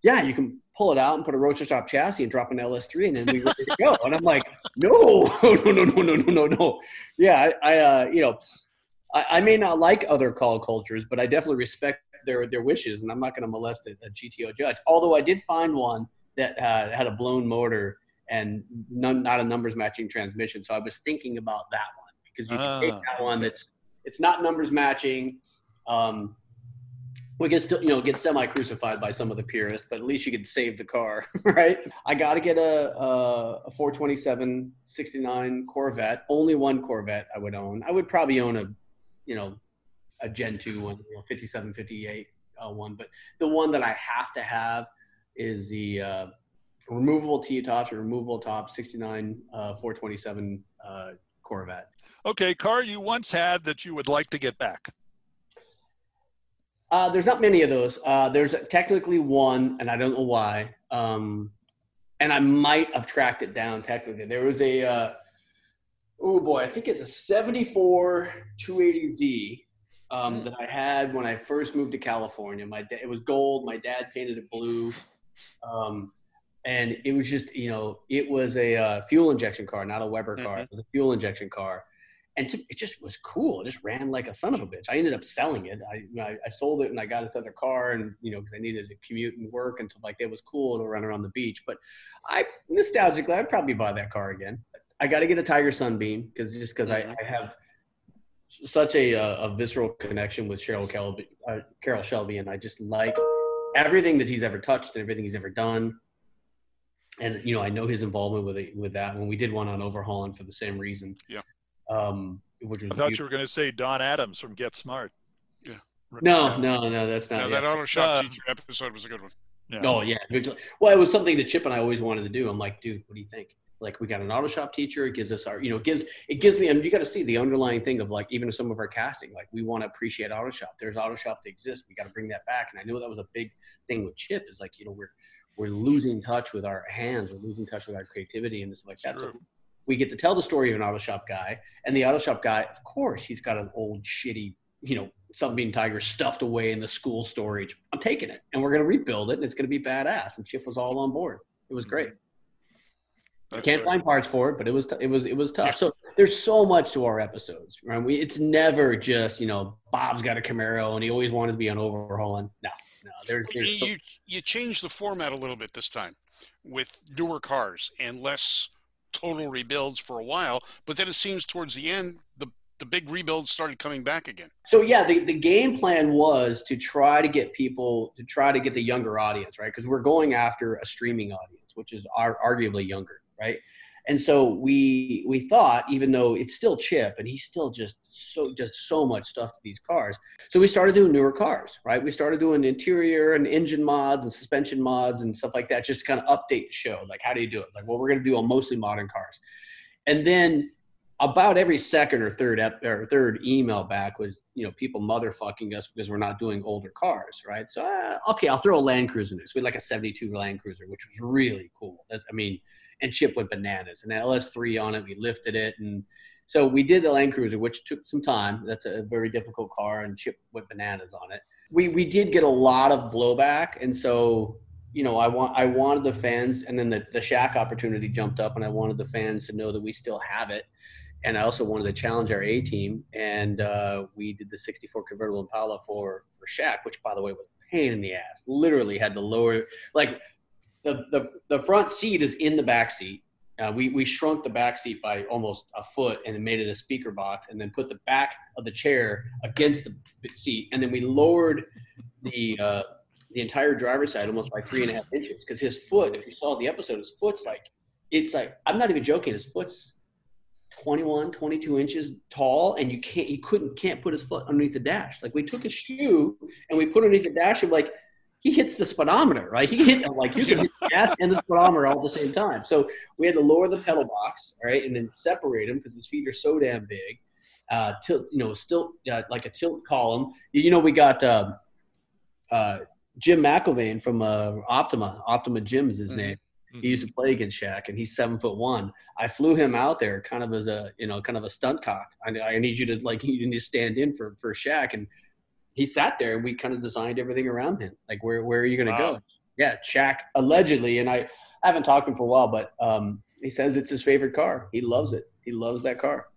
yeah, you can pull it out and put a Roadster Shop chassis and drop an LS3 and then we ready to go. And I'm like, no, no, no, no, no, no, no, no. Yeah, I, I uh, you know, I, I may not like other call cultures, but I definitely respect their their wishes, and I'm not going to molest a, a GTO judge. Although I did find one that uh, had a blown motor and none, not a numbers matching transmission. So I was thinking about that one because you can take Ah, that one that's it's not numbers matching. Um, we get still, you know, get semi crucified by some of the purists, but at least you could save the car, right? I got to get a, a, a 427 69 Corvette. Only one Corvette I would own. I would probably own a, you know, a Gen 2 one, you know, 57, 58 uh, one, but the one that I have to have is the uh, removable T tops or removable top 69 uh, 427 uh, Corvette. Okay, car you once had that you would like to get back. Uh, there's not many of those. Uh, there's technically one, and I don't know why. Um, and I might have tracked it down technically. There was a, uh, oh boy, I think it's a 74 280Z um, that I had when I first moved to California. My da- it was gold. My dad painted it blue. Um, and it was just, you know, it was a uh, fuel injection car, not a Weber car. Mhm. It was a fuel injection car and to, it just was cool. It just ran like a son of a bitch. I ended up selling it. I, I, I sold it and I got this other car, and you know, because I needed to commute and work and stuff like that. It was cool to run around the beach. But I nostalgically, I'd probably buy that car again. I got to get a Tiger Sunbeam because just because I, I have such a, uh, a visceral connection with Cheryl Kelby, uh, Carroll Shelby, and I just like everything that he's ever touched and everything he's ever done. And you know, I know his involvement with it, with that when we did one on Overhaulin' for the same reason. Yeah. Um, which was I thought beautiful. you were going to say Don Adams from Get Smart. Yeah. No, no, no, that's not. Now, yeah. that auto shop Uh, teacher episode was a good one. Yeah. No, yeah. Well, it was something that Chip and I always wanted to do. I'm like, dude, what do you think? Like, we got an auto shop teacher. It gives us our, you know, it gives it gives me. And you got to see the underlying thing of like even some of our casting. Like, we want to appreciate auto shop. There's auto shop that exists. We got to bring that back. And I know that was a big thing with Chip. Is like, you know, we're we're losing touch with our hands. We're losing touch with our creativity and stuff like that. So we get to tell the story of an auto shop guy, and the auto shop guy, of course, he's got an old shitty, you know, Sunbeam Tiger stuffed away in the school storage. I'm taking it, and we're gonna rebuild it, and it's gonna be badass. And Chip was all on board. It was mm-hmm. great. I That's can't find parts for it, but it was t- it was it was tough. Yeah. So there's so much to our episodes. Right? We, it's never just you know Bob's got a Camaro and he always wanted to be on Overhaulin'. No, no. There's, You, there's you you changed the format a little bit this time with newer cars and less total rebuilds for a while, but then it seems towards the end the the big rebuilds started coming back again. So yeah, the, the game plan was to try to get people to try to get the younger audience, right? Because we're going after a streaming audience, which is ar- arguably younger, right? And so we we thought, even though it's still Chip and he's still just so just so much stuff to these cars, so we started doing newer cars, right? We started doing interior and engine mods and suspension mods and stuff like that, just to kind of update the show. Like, how do you do it? Like, well, we're going to do on mostly modern cars, and then about every second or third ep- or third email back was you know people motherfucking us because we're not doing older cars, right? So uh, okay, I'll throw a Land Cruiser in this. We had like a '72 Land Cruiser, which was really cool. That's, I mean, and Chip went bananas. And LS3 on it, we lifted it, and so we did the Land Cruiser, which took some time. That's a very difficult car, and Chip went bananas on it. We we did get a lot of blowback, and so you know, I want I wanted the fans, and then the the Shaq opportunity jumped up, and I wanted the fans to know that we still have it and I also wanted to challenge our A team, and uh, we did the '64 convertible Impala for for Shaq, which by the way was a pain in the ass. Literally had to lower like the the the front seat is in the back seat. Uh, we we shrunk the back seat by almost a foot and made it a speaker box, and then put the back of the chair against the seat, and then we lowered the. Uh, the entire driver's side almost by three and a half inches because his foot, if you saw the episode, his foot's like, it's like, I'm not even joking, his foot's 21 22 inches tall and you can't he couldn't can't put his foot underneath the dash like we took his shoe and we put it underneath the dash and like he hits the speedometer right? He hit like you can hit the gas and the speedometer all at the same time. So we had to lower the pedal box right and then separate him because his feet are so damn big. Uh tilt you know still uh, like a tilt column. You, you know we got um uh jim McIlvaine from uh optima. Optima jim is his Mhm. name. He used to play against Shaq, and he's seven foot one. I flew him out there, kind of as a you know, kind of a stunt cock. I, I need you to like you need to stand in for for Shaq, and he sat there, and we kind of designed everything around him. Like, where where are you going to Wow. go? Yeah, Shaq allegedly, and I, I haven't talked to him for a while, but um, he says it's his favorite car. He loves it. He loves that car.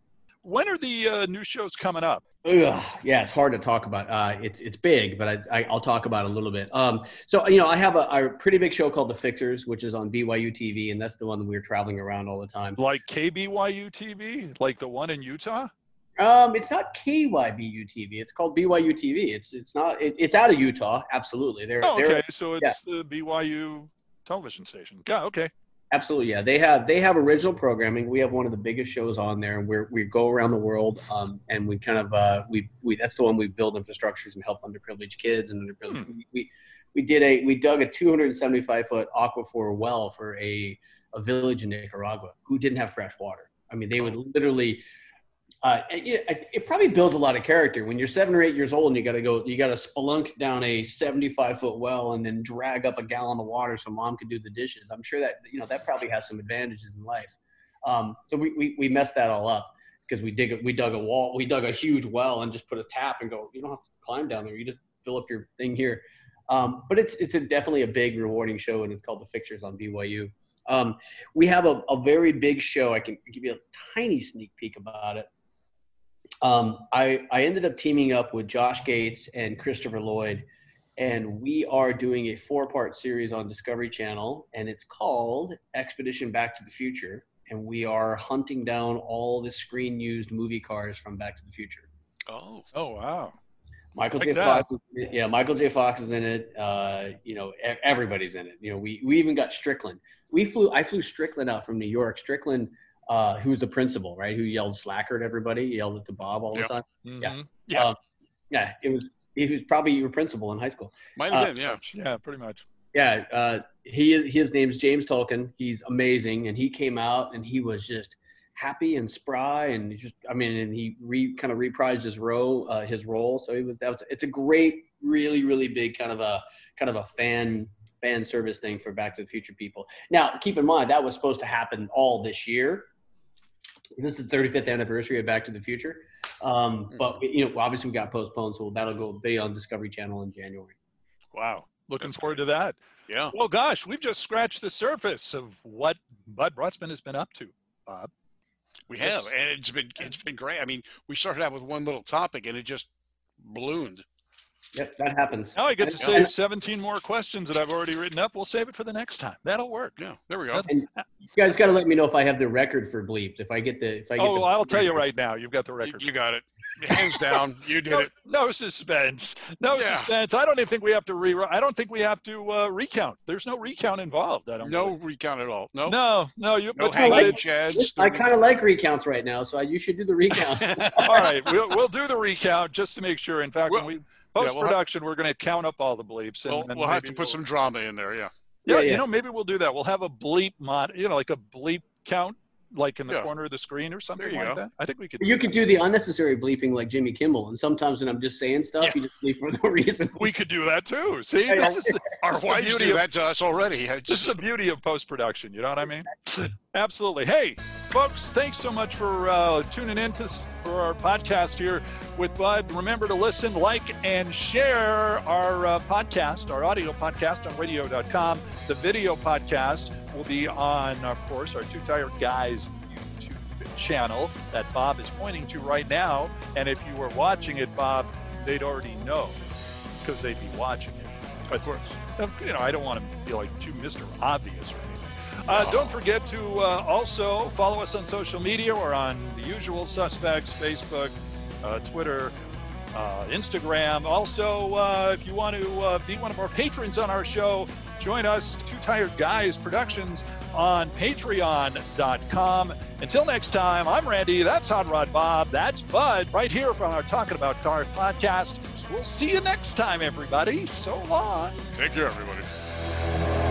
when are the uh, new shows coming up? Ugh, yeah, it's hard to talk about. Uh, it's it's big, but I, I will talk about it a little bit. Um, so you know, I have a, a, pretty big show called The Fixers, which is on BYU TV, and that's the one that we're traveling around all the time. Like KBYU TV, like the one in Utah. Um, it's not KYBU TV. It's called BYU TV. It's it's not. It, it's out of Utah. Absolutely. They're, oh, okay. They're, so it's yeah. the BYU television station. Yeah. Okay. Absolutely, yeah. They have they have original programming. We have one of the biggest shows on there, and we we go around the world, um, and we kind of uh, we we that's the one we build infrastructures and help underprivileged kids and underprivileged. Hmm. We we did a we dug a 275 foot aquifer well for a a village in Nicaragua who didn't have fresh water. I mean, they would oh. literally uh, it, it, probably builds a lot of character when you're seven or eight years old and you got to go, you got to spelunk down a 75 foot well and then drag up a gallon of water so mom can do the dishes. I'm sure that, you know, that probably has some advantages in life. Um, so we, we, we messed that all up because we dig, we dug a wall, we dug a huge well and just put a tap and go, you don't have to climb down there. You just fill up your thing here. Um, but it's, it's a, definitely a big rewarding show and it's called the fixtures on BYU. Um, we have a, a very big show. I can give you a tiny sneak peek about it um, I, I ended up teaming up with Josh Gates and Christopher Lloyd, and we are doing a four part series on Discovery Channel, and it's called Expedition Back to the Future. And we are hunting down all the screen used movie cars from Back to the Future. Oh, oh, wow. Michael like J. Fox, yeah, Michael J. Fox is in it. Uh, you know, everybody's in it. You know, we we even got Strickland. We flew. I flew Strickland out from New York. Strickland uh, who was the principal, right? Who yelled slacker at everybody, yelled it to Bob all yep. the time. Mm-hmm. Yeah, yeah, uh, yeah. It was he was probably your principal in high school. Might have uh, been, yeah, yeah, pretty much. Yeah, uh, he his name's James Tolkan. He's amazing, and he came out and he was just happy and spry, and just I mean, and he re kind of reprised his role, uh, his role. So he was that was it's a great, really, really big kind of a kind of a fan fan service thing for Back to the Future people. Now, keep in mind that was supposed to happen all this year this is the 35th anniversary of Back to the Future. Um, but you know, obviously we got postponed, so that'll go be on Discovery Channel in January. Wow, looking That's forward great. to that. Yeah. Well, gosh, we've just scratched the surface of what Bud Brutsman has been up to, Bob. We have, and it's been it's been great. I mean, we started out with one little topic, and it just ballooned. Yep, that happens. Now I get to save 17 more questions that I've already written up. We'll save it for the next time. That'll work. Yeah, there we go. And you guys got to let me know if I have the record for bleeped. If I get the, if I get oh, the, I'll tell you right now. You've got the record. You, you got it. Hands down, you did no, it. No suspense. No yeah. suspense. I don't even think we have to re. I don't think we have to uh, recount. There's no recount involved. I don't. No believe. recount at all. No. No. No. You. No but hanging chads. I kind of like recounts right now, so you should do the recount. all right, we'll we'll do the recount just to make sure. In fact, when we post production, yeah, we'll we're going to count up all the bleeps. And, we'll, and we'll have to put we'll, some drama in there. Yeah. Yeah, yeah, you know, maybe we'll do that. We'll have a bleep mod, you know, like a bleep count like in the yeah. corner of the screen or something like go. that. I think we could. You could do the unnecessary bleeping like Jimmy Kimmel, and sometimes when I'm just saying stuff, yeah. you just bleep for no reason. We could do that too. See, this is our this wives do of, that to us already. This is the beauty of post production. You know what I mean? Absolutely. Hey, folks, thanks so much for uh, tuning in to for our podcast here with Bud. Remember to listen, like, and share our uh, podcast, our audio podcast on radio.com. The video podcast will be on, of course, our Two Tired Guys YouTube channel that Bob is pointing to right now. And if you were watching it, Bob, they'd already know because they'd be watching it. Of course. You know, I don't want to be like too Mr. Obvious or anything. Uh, don't forget to uh, also follow us on social media. We're on the usual suspects Facebook, uh, Twitter, uh, Instagram. Also, uh, if you want to uh, be one of our patrons on our show, join us, Two Tired Guys Productions, on patreon.com. Until next time, I'm Randy. That's Hot Rod Bob. That's Bud, right here from our Talking About Cars podcast. So we'll see you next time, everybody. So long. Take care, everybody.